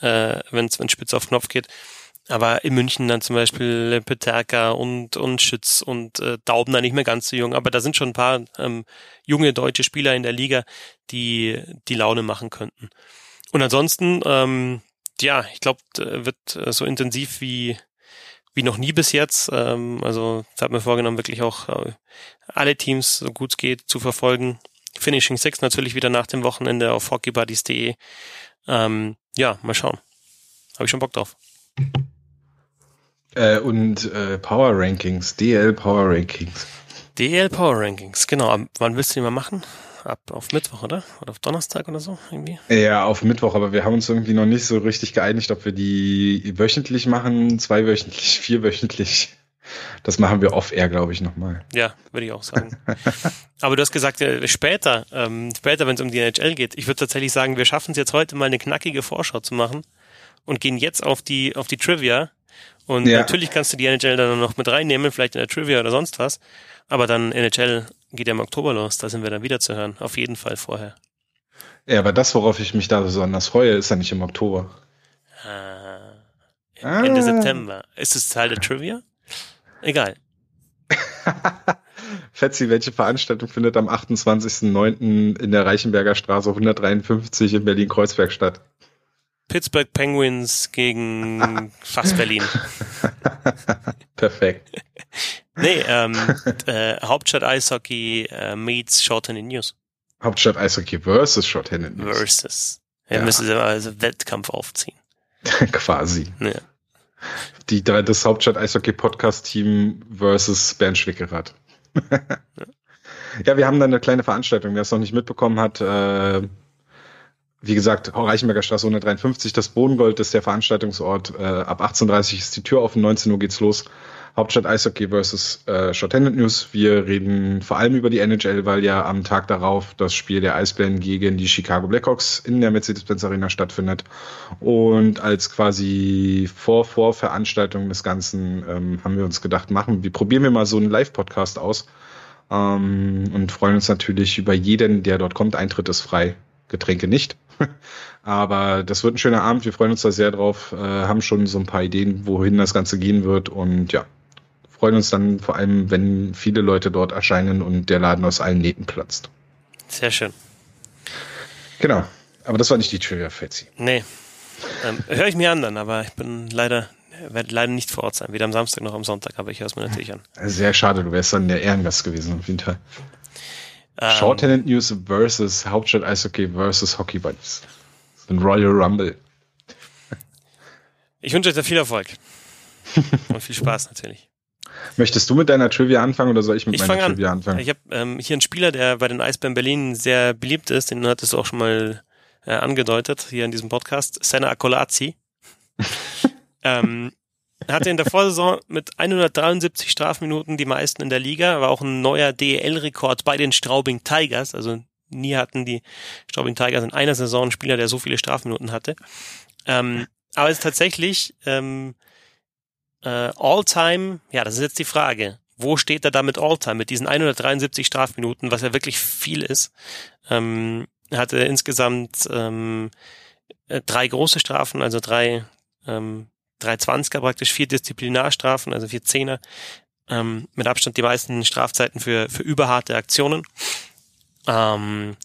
äh, wenn es spitz auf Knopf geht. Aber in München dann zum Beispiel Peterka und, und Schütz und äh, Daubner nicht mehr ganz so jung. Aber da sind schon ein paar ähm, junge deutsche Spieler in der Liga, die die Laune machen könnten. Und ansonsten, ähm, ja, ich glaube, wird äh, so intensiv wie wie noch nie bis jetzt. Ähm, also ich habe mir vorgenommen, wirklich auch äh, alle Teams, so gut es geht, zu verfolgen. Finishing Six natürlich wieder nach dem Wochenende auf hockeybuddies.de. Ähm, ja, mal schauen. Habe ich schon Bock drauf. Äh, und äh, Power Rankings, DL Power Rankings. DL Power Rankings, genau. Wann willst du die mal machen? Ab auf Mittwoch, oder? Oder auf Donnerstag oder so irgendwie? Ja, auf Mittwoch, aber wir haben uns irgendwie noch nicht so richtig geeinigt, ob wir die wöchentlich machen, zweiwöchentlich, vierwöchentlich. Das machen wir off-air, glaube ich, nochmal. Ja, würde ich auch sagen. aber du hast gesagt, äh, später, ähm, später, wenn es um die NHL geht. Ich würde tatsächlich sagen, wir schaffen es jetzt heute mal eine knackige Vorschau zu machen und gehen jetzt auf die, auf die Trivia und ja. natürlich kannst du die NHL dann noch mit reinnehmen, vielleicht in der Trivia oder sonst was. Aber dann NHL geht ja im Oktober los, da sind wir dann wieder zu hören. Auf jeden Fall vorher. Ja, aber das, worauf ich mich da besonders freue, ist ja nicht im Oktober. Ah, Ende ah. September. Ist es Teil der Trivia? Egal. Fetzi, welche Veranstaltung findet am 28.09. in der Reichenberger Straße 153 in Berlin-Kreuzberg statt? Pittsburgh Penguins gegen fast Berlin. Perfekt. Nee, ähm, äh, Hauptstadt Eishockey äh, meets Shorthanded News. Hauptstadt Eishockey versus Shorthanded News. Versus. Er ja. müsste also Wettkampf aufziehen. Quasi. Ja. Die, das Hauptstadt Eishockey Podcast Team versus Bernd Schwickerath. ja. ja, wir haben da eine kleine Veranstaltung. Wer es noch nicht mitbekommen hat, äh, wie gesagt, Reichenberger Straße 153, das Bodengold ist der Veranstaltungsort. Äh, ab 18.30 ist die Tür offen, 19 Uhr geht's los. Hauptstadt Eishockey versus äh, Shorthanded News. Wir reden vor allem über die NHL, weil ja am Tag darauf das Spiel der Eisbären gegen die Chicago Blackhawks in der Mercedes-Benz Arena stattfindet. Und als quasi Vor-Vor-Veranstaltung des Ganzen ähm, haben wir uns gedacht, machen, wir probieren wir mal so einen Live-Podcast aus. Ähm, und freuen uns natürlich über jeden, der dort kommt. Eintritt ist frei. Getränke nicht. Aber das wird ein schöner Abend. Wir freuen uns da sehr drauf, äh, haben schon so ein paar Ideen, wohin das Ganze gehen wird. Und ja, freuen uns dann vor allem, wenn viele Leute dort erscheinen und der Laden aus allen Nähten platzt. Sehr schön. Genau. Aber das war nicht die Trivia, Fetzi. Nee. Ähm, Höre ich mir an dann, aber ich bin leider, werde leider nicht vor Ort sein. Weder am Samstag noch am Sonntag, aber ich höre es mir natürlich an. Sehr schade, du wärst dann der Ehrengast gewesen, auf jeden Fall. Ähm, Shorthanded News versus Hauptstadt Eishockey versus Hockey Buddies. Ein Royal Rumble. Ich wünsche euch da viel Erfolg. Und viel Spaß natürlich. Möchtest du mit deiner Trivia anfangen oder soll ich mit ich meiner Trivia an. anfangen? Ich habe ähm, hier einen Spieler, der bei den Eisbären Berlin sehr beliebt ist, den hattest du auch schon mal äh, angedeutet hier in diesem Podcast, Senna Akolazzi. ähm, er hatte in der Vorsaison mit 173 Strafminuten die meisten in der Liga, war auch ein neuer DEL-Rekord bei den Straubing Tigers. Also nie hatten die Straubing Tigers in einer Saison einen Spieler, der so viele Strafminuten hatte. Ähm, aber es ist tatsächlich ähm, äh, All-Time, ja, das ist jetzt die Frage. Wo steht er da mit All-Time, mit diesen 173 Strafminuten, was ja wirklich viel ist? Ähm, er hatte insgesamt ähm, äh, drei große Strafen, also drei ähm, drei Zwanziger praktisch, vier Disziplinarstrafen, also vier Zehner, ähm, mit Abstand die meisten Strafzeiten für, für überharte Aktionen. Ähm,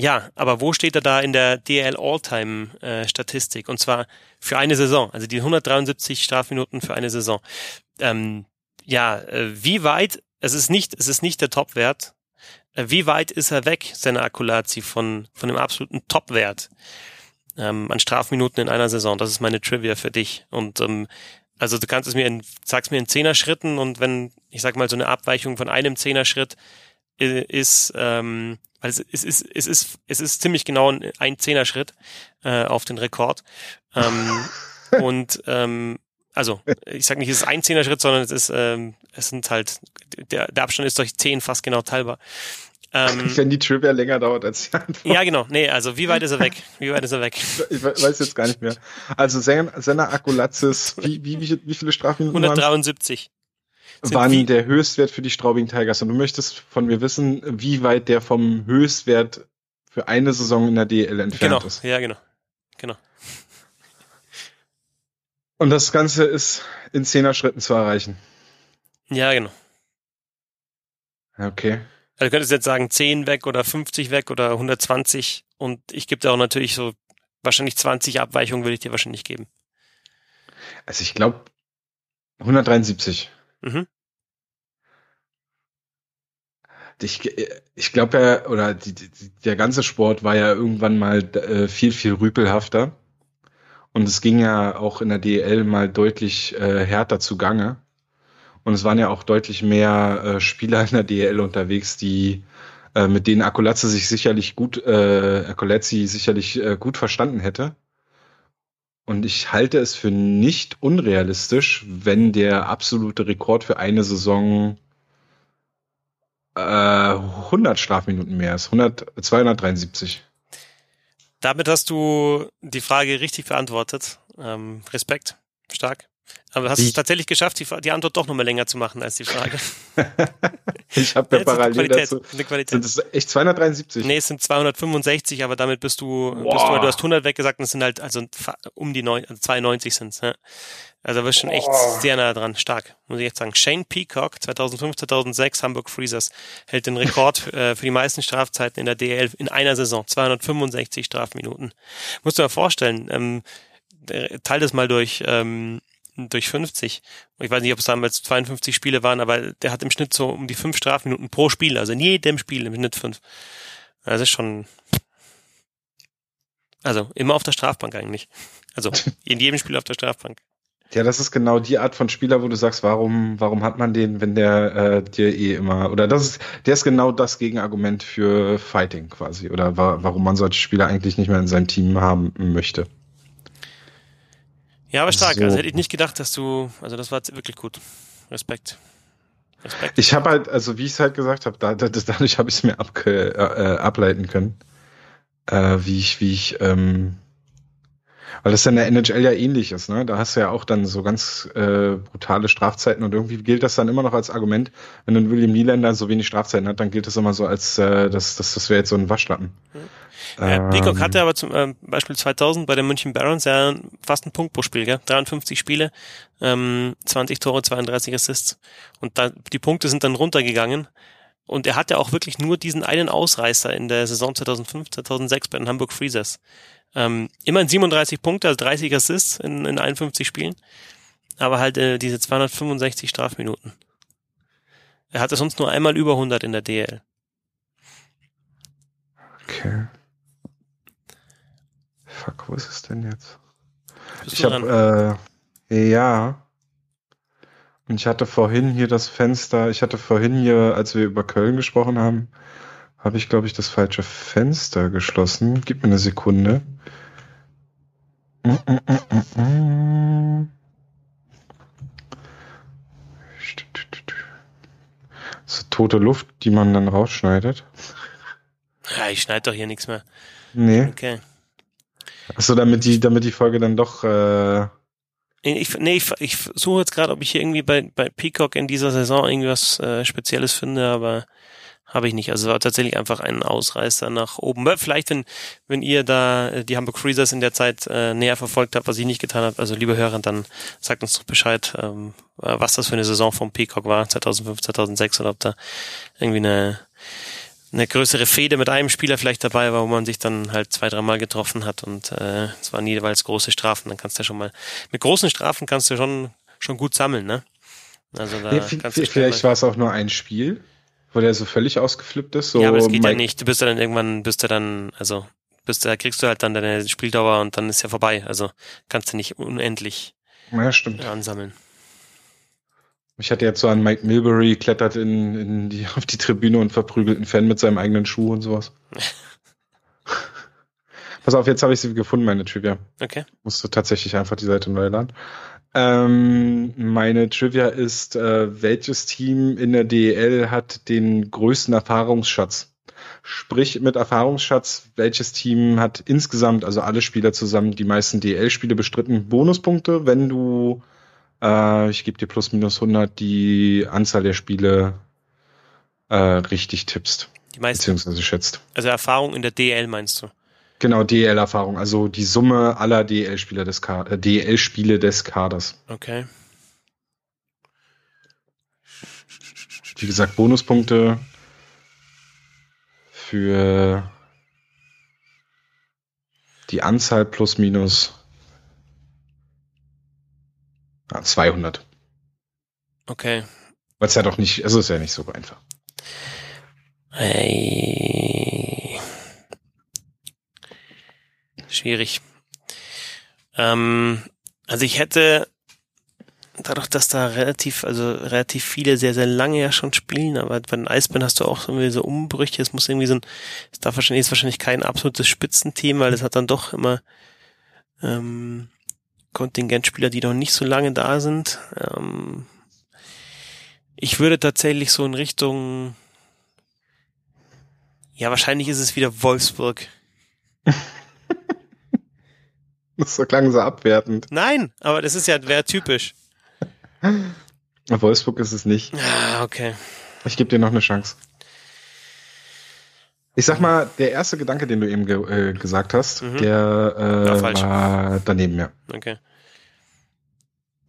ja, aber wo steht er da in der DL All-Time äh? Und zwar für eine Saison, also die 173 Strafminuten für eine Saison. Ähm, ja, äh, wie weit, es ist nicht, es ist nicht der Topwert. Äh, wie weit ist er weg, seine Akkulazzi, von, von dem absoluten Topwert? ähm, an Strafminuten in einer Saison. Das ist meine Trivia für dich. Und ähm, also du kannst es mir in, sag's mir in Zehner-Schritten und wenn, ich sag mal, so eine Abweichung von einem Zehner-Schritt ist, ähm, weil es, es, ist, es, ist, es ist ziemlich genau ein Zehner-Schritt äh, auf den Rekord. Ähm, und ähm, also ich sag nicht, es ist ein Zehner-Schritt, sondern es ist, ähm, es sind halt, der, der Abstand ist durch zehn fast genau teilbar. Ähm, Wenn die Trivia länger dauert als die Antwort. Ja, genau. Nee, also wie weit ist er weg? Wie weit ist er weg? Ich weiß jetzt gar nicht mehr. Also Senna Akulatzis, wie, wie, wie, wie viele Strafminuten 173. Wie, der Höchstwert für die Straubing Tigers. Und du möchtest von mir wissen, wie weit der vom Höchstwert für eine Saison in der DL entfernt genau, ist. Ja, genau. Genau. Und das Ganze ist in zehner Schritten zu erreichen. Ja, genau. Okay. Also du könntest jetzt sagen 10 weg oder 50 weg oder 120 und ich gebe dir auch natürlich so wahrscheinlich 20 Abweichungen würde ich dir wahrscheinlich geben. Also ich glaube 173. Mhm. Ich, ich glaube ja, oder die, die, der ganze Sport war ja irgendwann mal äh, viel, viel rüpelhafter. Und es ging ja auch in der DL mal deutlich äh, härter zugange. Und es waren ja auch deutlich mehr äh, Spieler in der DL unterwegs, die äh, mit denen Akolatze sich sicherlich gut, äh, sicherlich äh, gut verstanden hätte. Und ich halte es für nicht unrealistisch, wenn der absolute Rekord für eine Saison äh, 100 Strafminuten mehr ist. 100, 273. Damit hast du die Frage richtig beantwortet. Ähm, Respekt. Stark. Aber hast es tatsächlich geschafft, die, die Antwort doch nochmal länger zu machen als die Frage. ich habe ja parallel dazu. Sind es echt 273? Nee, es sind 265, aber damit bist du, bist du, du hast 100 weggesagt und es sind halt also um die 9, also 92 sind ja. Also du bist schon echt sehr nah dran. Stark, muss ich jetzt sagen. Shane Peacock, 2005, 2006, Hamburg Freezers, hält den Rekord äh, für die meisten Strafzeiten in der DL in einer Saison. 265 Strafminuten. Musst du dir mal vorstellen, ähm, teil das mal durch, ähm, durch 50. Ich weiß nicht, ob es damals 52 Spiele waren, aber der hat im Schnitt so um die fünf Strafminuten pro Spiel, also in jedem Spiel im Schnitt fünf. Das ist schon, also immer auf der Strafbank eigentlich. Also in jedem Spiel auf der Strafbank. Ja, das ist genau die Art von Spieler, wo du sagst, warum, warum hat man den, wenn der äh, dir eh immer oder das ist, der ist genau das Gegenargument für Fighting quasi oder wa warum man solche Spieler eigentlich nicht mehr in seinem Team haben möchte. Ja, aber stark. So. Also hätte ich nicht gedacht, dass du, also das war wirklich gut. Respekt. Respekt. Ich habe halt, also wie ich es halt gesagt habe, da, da, dadurch habe ich es mir abge, äh, ableiten können, äh, wie ich, wie ich, ähm, weil das in der NHL ja ähnlich ist, ne? Da hast du ja auch dann so ganz äh, brutale Strafzeiten und irgendwie gilt das dann immer noch als Argument, wenn ein William Nylander so wenig Strafzeiten hat, dann gilt das immer so als, äh, das, das, das wäre jetzt so ein Waschlappen. Mhm. Ähm, Peacock hatte aber zum äh, Beispiel 2000 bei den München Barons ja fast ein Punkt pro Spiel, gell? 53 Spiele, ähm, 20 Tore, 32 Assists. Und da, die Punkte sind dann runtergegangen. Und er hatte auch wirklich nur diesen einen Ausreißer in der Saison 2005, 2006 bei den Hamburg Freezers. Ähm, immerhin 37 Punkte, also 30 Assists in, in 51 Spielen. Aber halt äh, diese 265 Strafminuten. Er hatte sonst nur einmal über 100 in der DL. Okay. Fuck, wo ist es denn jetzt? Ich habe äh, ja. Ich hatte vorhin hier das Fenster, ich hatte vorhin hier, als wir über Köln gesprochen haben, habe ich, glaube ich, das falsche Fenster geschlossen. Gib mir eine Sekunde. So tote Luft, die man dann rausschneidet. Ja, ich schneide doch hier nichts mehr. Nee. Okay. Achso, damit die, damit die Folge dann doch. Äh ich, nee, ich, ich suche jetzt gerade, ob ich hier irgendwie bei, bei Peacock in dieser Saison irgendwas äh, Spezielles finde, aber habe ich nicht. Also es war tatsächlich einfach ein Ausreißer nach oben. Vielleicht, wenn, wenn ihr da äh, die Hamburg Freezers in der Zeit äh, näher verfolgt habt, was ich nicht getan habe, also liebe Hörer, dann sagt uns doch Bescheid, ähm, was das für eine Saison vom Peacock war, 2005, 2006 oder ob da irgendwie eine eine größere Fehde mit einem Spieler vielleicht dabei war, wo man sich dann halt zwei, dreimal getroffen hat und äh, es waren jeweils große Strafen. Dann kannst du ja schon mal, mit großen Strafen kannst du schon, schon gut sammeln, ne? Also da nee, kannst du vielleicht war es auch nur ein Spiel, wo der so völlig ausgeflippt ist. So ja, aber es geht Mike ja nicht. Du bist ja dann irgendwann, bist du dann, also bist da kriegst du halt dann deine Spieldauer und dann ist ja vorbei. Also kannst du nicht unendlich ja, ansammeln. Ich hatte jetzt so an Mike Milbury klettert in, in die, auf die Tribüne und verprügelt einen Fan mit seinem eigenen Schuh und sowas. Pass auf, jetzt habe ich sie gefunden, meine Trivia. Okay. Musste tatsächlich einfach die Seite neu laden. Ähm, meine Trivia ist, äh, welches Team in der DEL hat den größten Erfahrungsschatz? Sprich mit Erfahrungsschatz, welches Team hat insgesamt, also alle Spieler zusammen, die meisten DL-Spiele bestritten, Bonuspunkte, wenn du, äh, ich gebe dir plus minus 100, die Anzahl der Spiele äh, richtig tippst. Die meisten. Beziehungsweise schätzt. Also Erfahrung in der DL meinst du? Genau, DL-Erfahrung, also die Summe aller DL-Spieler des, äh, DL-Spiele des Kaders. Okay. Wie gesagt, Bonuspunkte für die Anzahl plus minus ah, 200. Okay. Weil es ja doch nicht, also ist ja nicht so einfach. Hey. Schwierig. Ähm, also ich hätte dadurch, dass da relativ, also relativ viele sehr, sehr lange ja schon spielen, aber bei den Eisbären hast du auch irgendwie so Umbrüche, es muss irgendwie so ein, es darf wahrscheinlich, ist wahrscheinlich kein absolutes Spitzenteam, weil es hat dann doch immer ähm, Kontingentspieler, die noch nicht so lange da sind. Ähm, ich würde tatsächlich so in Richtung, ja, wahrscheinlich ist es wieder Wolfsburg. Das klang so abwertend. Nein, aber das ist ja, wäre typisch. Wolfsburg ist es nicht. Ah, okay. Ich gebe dir noch eine Chance. Ich sag mal, der erste Gedanke, den du eben ge äh, gesagt hast, mhm. der äh, war, war, daneben, ja. Okay.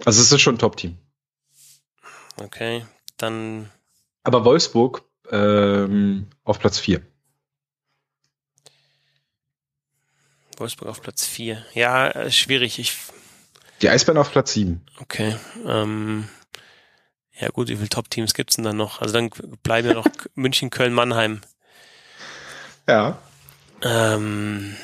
Also es ist schon ein Top-Team. Okay, dann. Aber Wolfsburg ähm, auf Platz 4. Wolfsburg auf Platz 4. Ja, äh, schwierig. Ich die Eisbären auf Platz 7. Okay. Ähm, ja gut, wie viele Top-Teams gibt's denn dann noch? Also dann bleiben ja noch München, Köln, Mannheim. Ja. Ähm,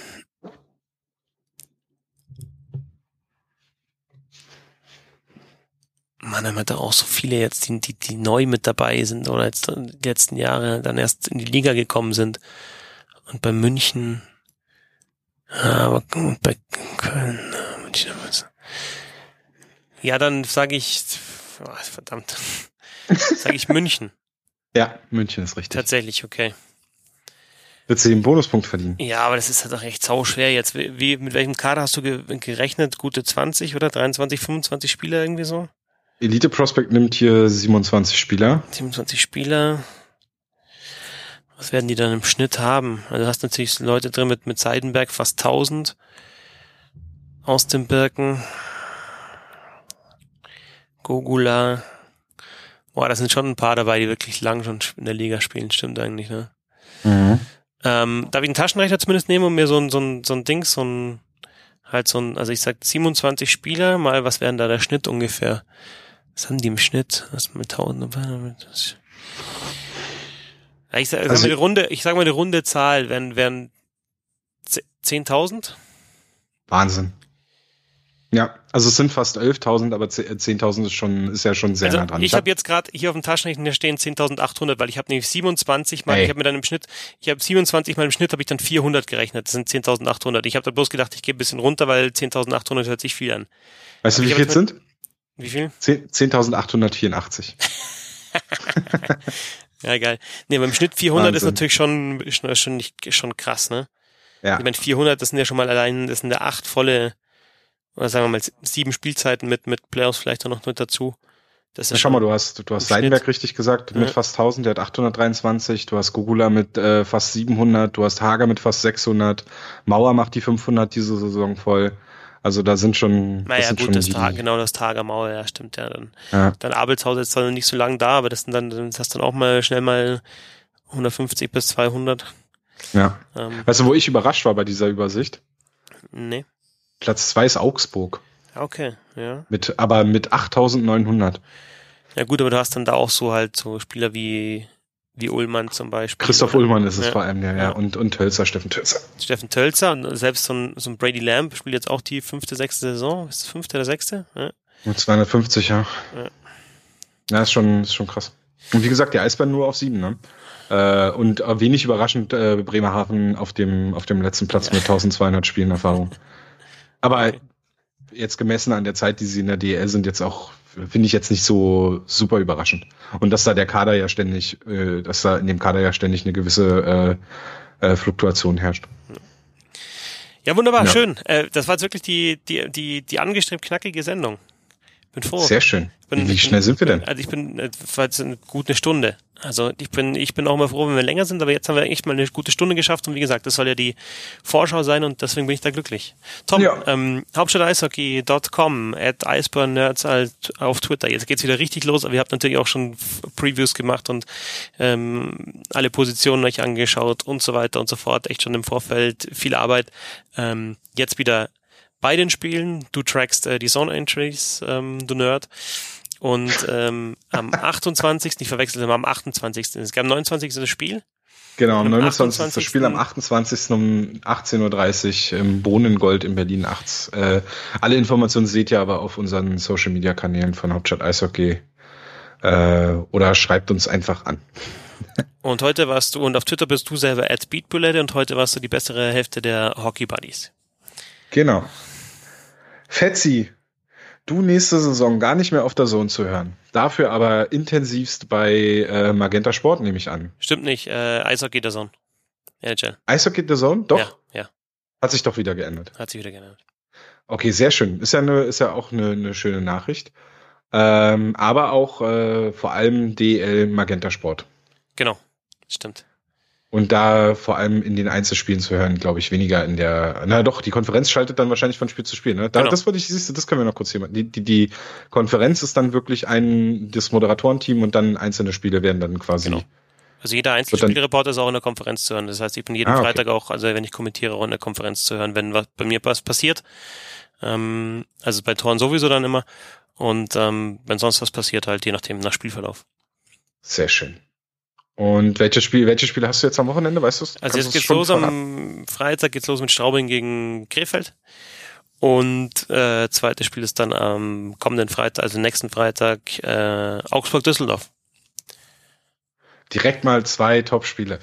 Mannheim hat da auch so viele jetzt, die, die, die neu mit dabei sind oder jetzt die letzten Jahre dann erst in die Liga gekommen sind. Und bei München, aber bei Köln, München, ja, dann sage ich, oh, verdammt, sage ich München. Ja, München ist richtig. Tatsächlich, okay. Wird sie den Bonuspunkt verdienen? Ja, aber das ist halt doch echt sau schwer jetzt. Wie, mit welchem Kader hast du ge gerechnet? Gute 20 oder 23, 25 Spieler irgendwie so? Elite Prospect nimmt hier 27 Spieler. 27 Spieler. Was werden die dann im Schnitt haben? Also du hast natürlich Leute drin mit, mit Seidenberg fast 1000 aus dem Birken. Gogula. Boah, da sind schon ein paar dabei, die wirklich lang schon in der Liga spielen, stimmt eigentlich, ne? Mhm. Ähm, darf ich einen Taschenrechner zumindest nehmen und mir so ein, so ein, so ein Ding, so ein, halt so ein, also ich sag 27 Spieler, mal, was wären da der Schnitt ungefähr? Was haben die im Schnitt? Was mit 1000? Ich sag, also, sag mal die Runde, ich sag mal die runde Zahl, wären, wären 10.000? Wahnsinn. Ja, also es sind fast 11.000, aber 10.000 ist schon ist ja schon sehr also nah dran. Ich habe jetzt gerade hier auf dem Taschenrechner stehen 10.800, weil ich habe nämlich 27 mal, hey. ich habe mir dann im Schnitt, ich habe 27 mal im Schnitt habe ich dann 400 gerechnet. Das sind 10.800. Ich habe da bloß gedacht, ich gehe ein bisschen runter, weil 10.800 hört sich viel an. Weißt du, wie viel es sind? Wie viel? 10.884. ja, geil. Nee, beim Schnitt 400 Wahnsinn. ist natürlich schon, schon, schon, nicht, schon krass, ne? Ja. Ich meine, 400, das sind ja schon mal allein, das sind ja acht volle, oder sagen wir mal sieben Spielzeiten mit, mit Playoffs vielleicht auch noch mit dazu. Das ist Schau mal, du hast, du hast Seidenberg richtig gesagt mit ja. fast 1000, der hat 823, du hast Gugula mit äh, fast 700, du hast Hager mit fast 600, Mauer macht die 500 diese Saison voll. Also da sind schon. Naja, das sind gut, schon das Tag, genau das Tager Mauer, ja, stimmt ja. Dann, ja. dann Abelshaus ist zwar noch nicht so lange da, aber das sind dann, das hast dann auch mal schnell mal 150 bis 200. Ja. Ähm, weißt du, wo ich überrascht war bei dieser Übersicht? Nee. Platz zwei ist Augsburg. Okay, ja. Mit, aber mit 8900. Ja gut, aber du hast dann da auch so halt so Spieler wie, wie Ullmann zum Beispiel. Christoph oder? Ullmann ist es ja. vor allem, ja, ja. Und, und Tölzer, Steffen Tölzer. Steffen Tölzer und selbst so ein, so ein Brady Lamb spielt jetzt auch die fünfte, sechste Saison. Ist es fünfte oder sechste? Ja. Und 250, ja. Ja, ja ist, schon, ist schon krass. Und wie gesagt, die Eisbären nur auf sieben, ne? Äh, und wenig überraschend äh, Bremerhaven auf dem, auf dem letzten Platz mit 1200 Spielen Erfahrung. Aber jetzt gemessen an der Zeit, die sie in der DL sind, jetzt auch finde ich jetzt nicht so super überraschend. Und dass da der Kader ja ständig, äh, dass da in dem Kader ja ständig eine gewisse äh, äh, Fluktuation herrscht. Ja, wunderbar, ja. schön. Äh, das war jetzt wirklich die, die, die, die angestrebt knackige Sendung. Bin froh. Sehr schön. Bin, Wie schnell sind wir denn? Also ich bin, war jetzt eine gute Stunde. Also ich bin, ich bin auch immer froh, wenn wir länger sind, aber jetzt haben wir echt mal eine gute Stunde geschafft und wie gesagt, das soll ja die Vorschau sein und deswegen bin ich da glücklich. Tom, ja. ähm, Hauptstadteishockey.com, at Iceberg auf Twitter. Jetzt geht's wieder richtig los, aber ihr habt natürlich auch schon Previews gemacht und ähm, alle Positionen euch angeschaut und so weiter und so fort. Echt schon im Vorfeld viel Arbeit. Ähm, jetzt wieder bei den Spielen. Du trackst äh, die Zone Entries, ähm, du Nerd. Und ähm, am 28. ich verwechselte mal am 28. Es gab am 29. das Spiel. Genau, am 29. das Spiel, am 28. um 18.30 Uhr im Bohnengold in Berlin 8. Äh, alle Informationen seht ihr aber auf unseren Social Media Kanälen von Hauptstadt Eishockey. Äh, oder schreibt uns einfach an. und heute warst du, und auf Twitter bist du selber at Beatbulette und heute warst du die bessere Hälfte der Hockey Buddies. Genau. Fetzi, du nächste Saison gar nicht mehr auf der Zone zu hören. Dafür aber intensivst bei äh, Magenta Sport, nehme ich an. Stimmt nicht, äh, Eishockey der Zone. NHL. Eishockey der Zone? Doch? Ja, ja. Hat sich doch wieder geändert. Hat sich wieder geändert. Okay, sehr schön. Ist ja, eine, ist ja auch eine, eine schöne Nachricht. Ähm, aber auch äh, vor allem DL Magenta Sport. Genau, stimmt. Und da vor allem in den Einzelspielen zu hören, glaube ich, weniger in der, na doch, die Konferenz schaltet dann wahrscheinlich von Spiel zu Spiel. Ne? Da, genau. Das würde ich, siehst du, das können wir noch kurz hier machen. Die, die, die Konferenz ist dann wirklich ein, das Moderatorenteam und dann einzelne Spiele werden dann quasi. Genau. Also jeder einzelne Spielreporter ist auch in der Konferenz zu hören. Das heißt, ich bin jeden ah, okay. Freitag auch, also wenn ich kommentiere, auch in der Konferenz zu hören, wenn was bei mir was passiert. Ähm, also bei Toren sowieso dann immer. Und ähm, wenn sonst was passiert, halt je nachdem nach Spielverlauf. Sehr schön. Und welche Spiel, welche Spiele hast du jetzt am Wochenende, weißt du? Also jetzt geht's los am Freitag geht's los mit Straubing gegen Krefeld. Und äh, zweites Spiel ist dann am kommenden Freitag, also nächsten Freitag, äh, Augsburg-Düsseldorf. Direkt mal zwei Top-Spiele.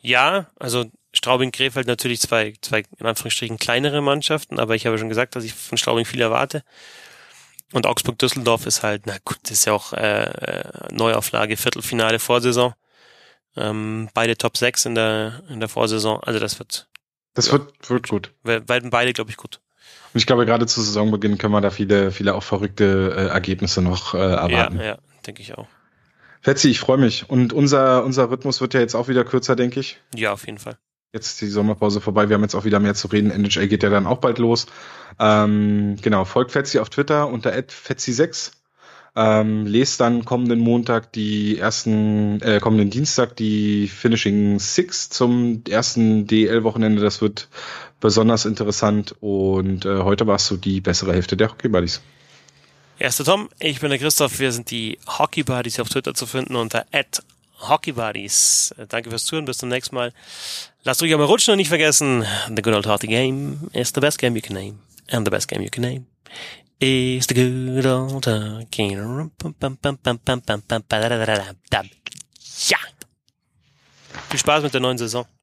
Ja, also Straubing-Krefeld natürlich zwei, zwei in Anführungsstrichen kleinere Mannschaften, aber ich habe schon gesagt, dass ich von Straubing viel erwarte. Und Augsburg-Düsseldorf ist halt, na gut, das ist ja auch äh, äh, Neuauflage, Viertelfinale Vorsaison. Ähm, beide Top 6 in der, in der Vorsaison. Also das wird. Das wird, wird gut. Werden beide, glaube ich, gut. Und ich glaube, gerade zu Saisonbeginn können wir da viele, viele auch verrückte äh, Ergebnisse noch äh, erwarten. Ja, ja, denke ich auch. Fetzi, ich freue mich. Und unser, unser Rhythmus wird ja jetzt auch wieder kürzer, denke ich. Ja, auf jeden Fall. Jetzt ist die Sommerpause vorbei. Wir haben jetzt auch wieder mehr zu reden. NHL geht ja dann auch bald los. Ähm, genau, folgt Fetzi auf Twitter unter @fetzi6. Ähm, lest dann kommenden Montag die ersten, äh, kommenden Dienstag die Finishing Six zum ersten DL-Wochenende. Das wird besonders interessant. Und äh, heute warst du die bessere Hälfte der Hockey Buddies. Erster Tom, ich bin der Christoph. Wir sind die Hockey Buddies auf Twitter zu finden unter Hockey Buddies. Äh, danke fürs Zuhören. Bis zum nächsten Mal. Lasst euch aber rutschen und nicht vergessen, the good old hockey game is the best game you can name. And the best game you can name is the good old hockey. Ja! Viel Spaß mit der neuen Saison.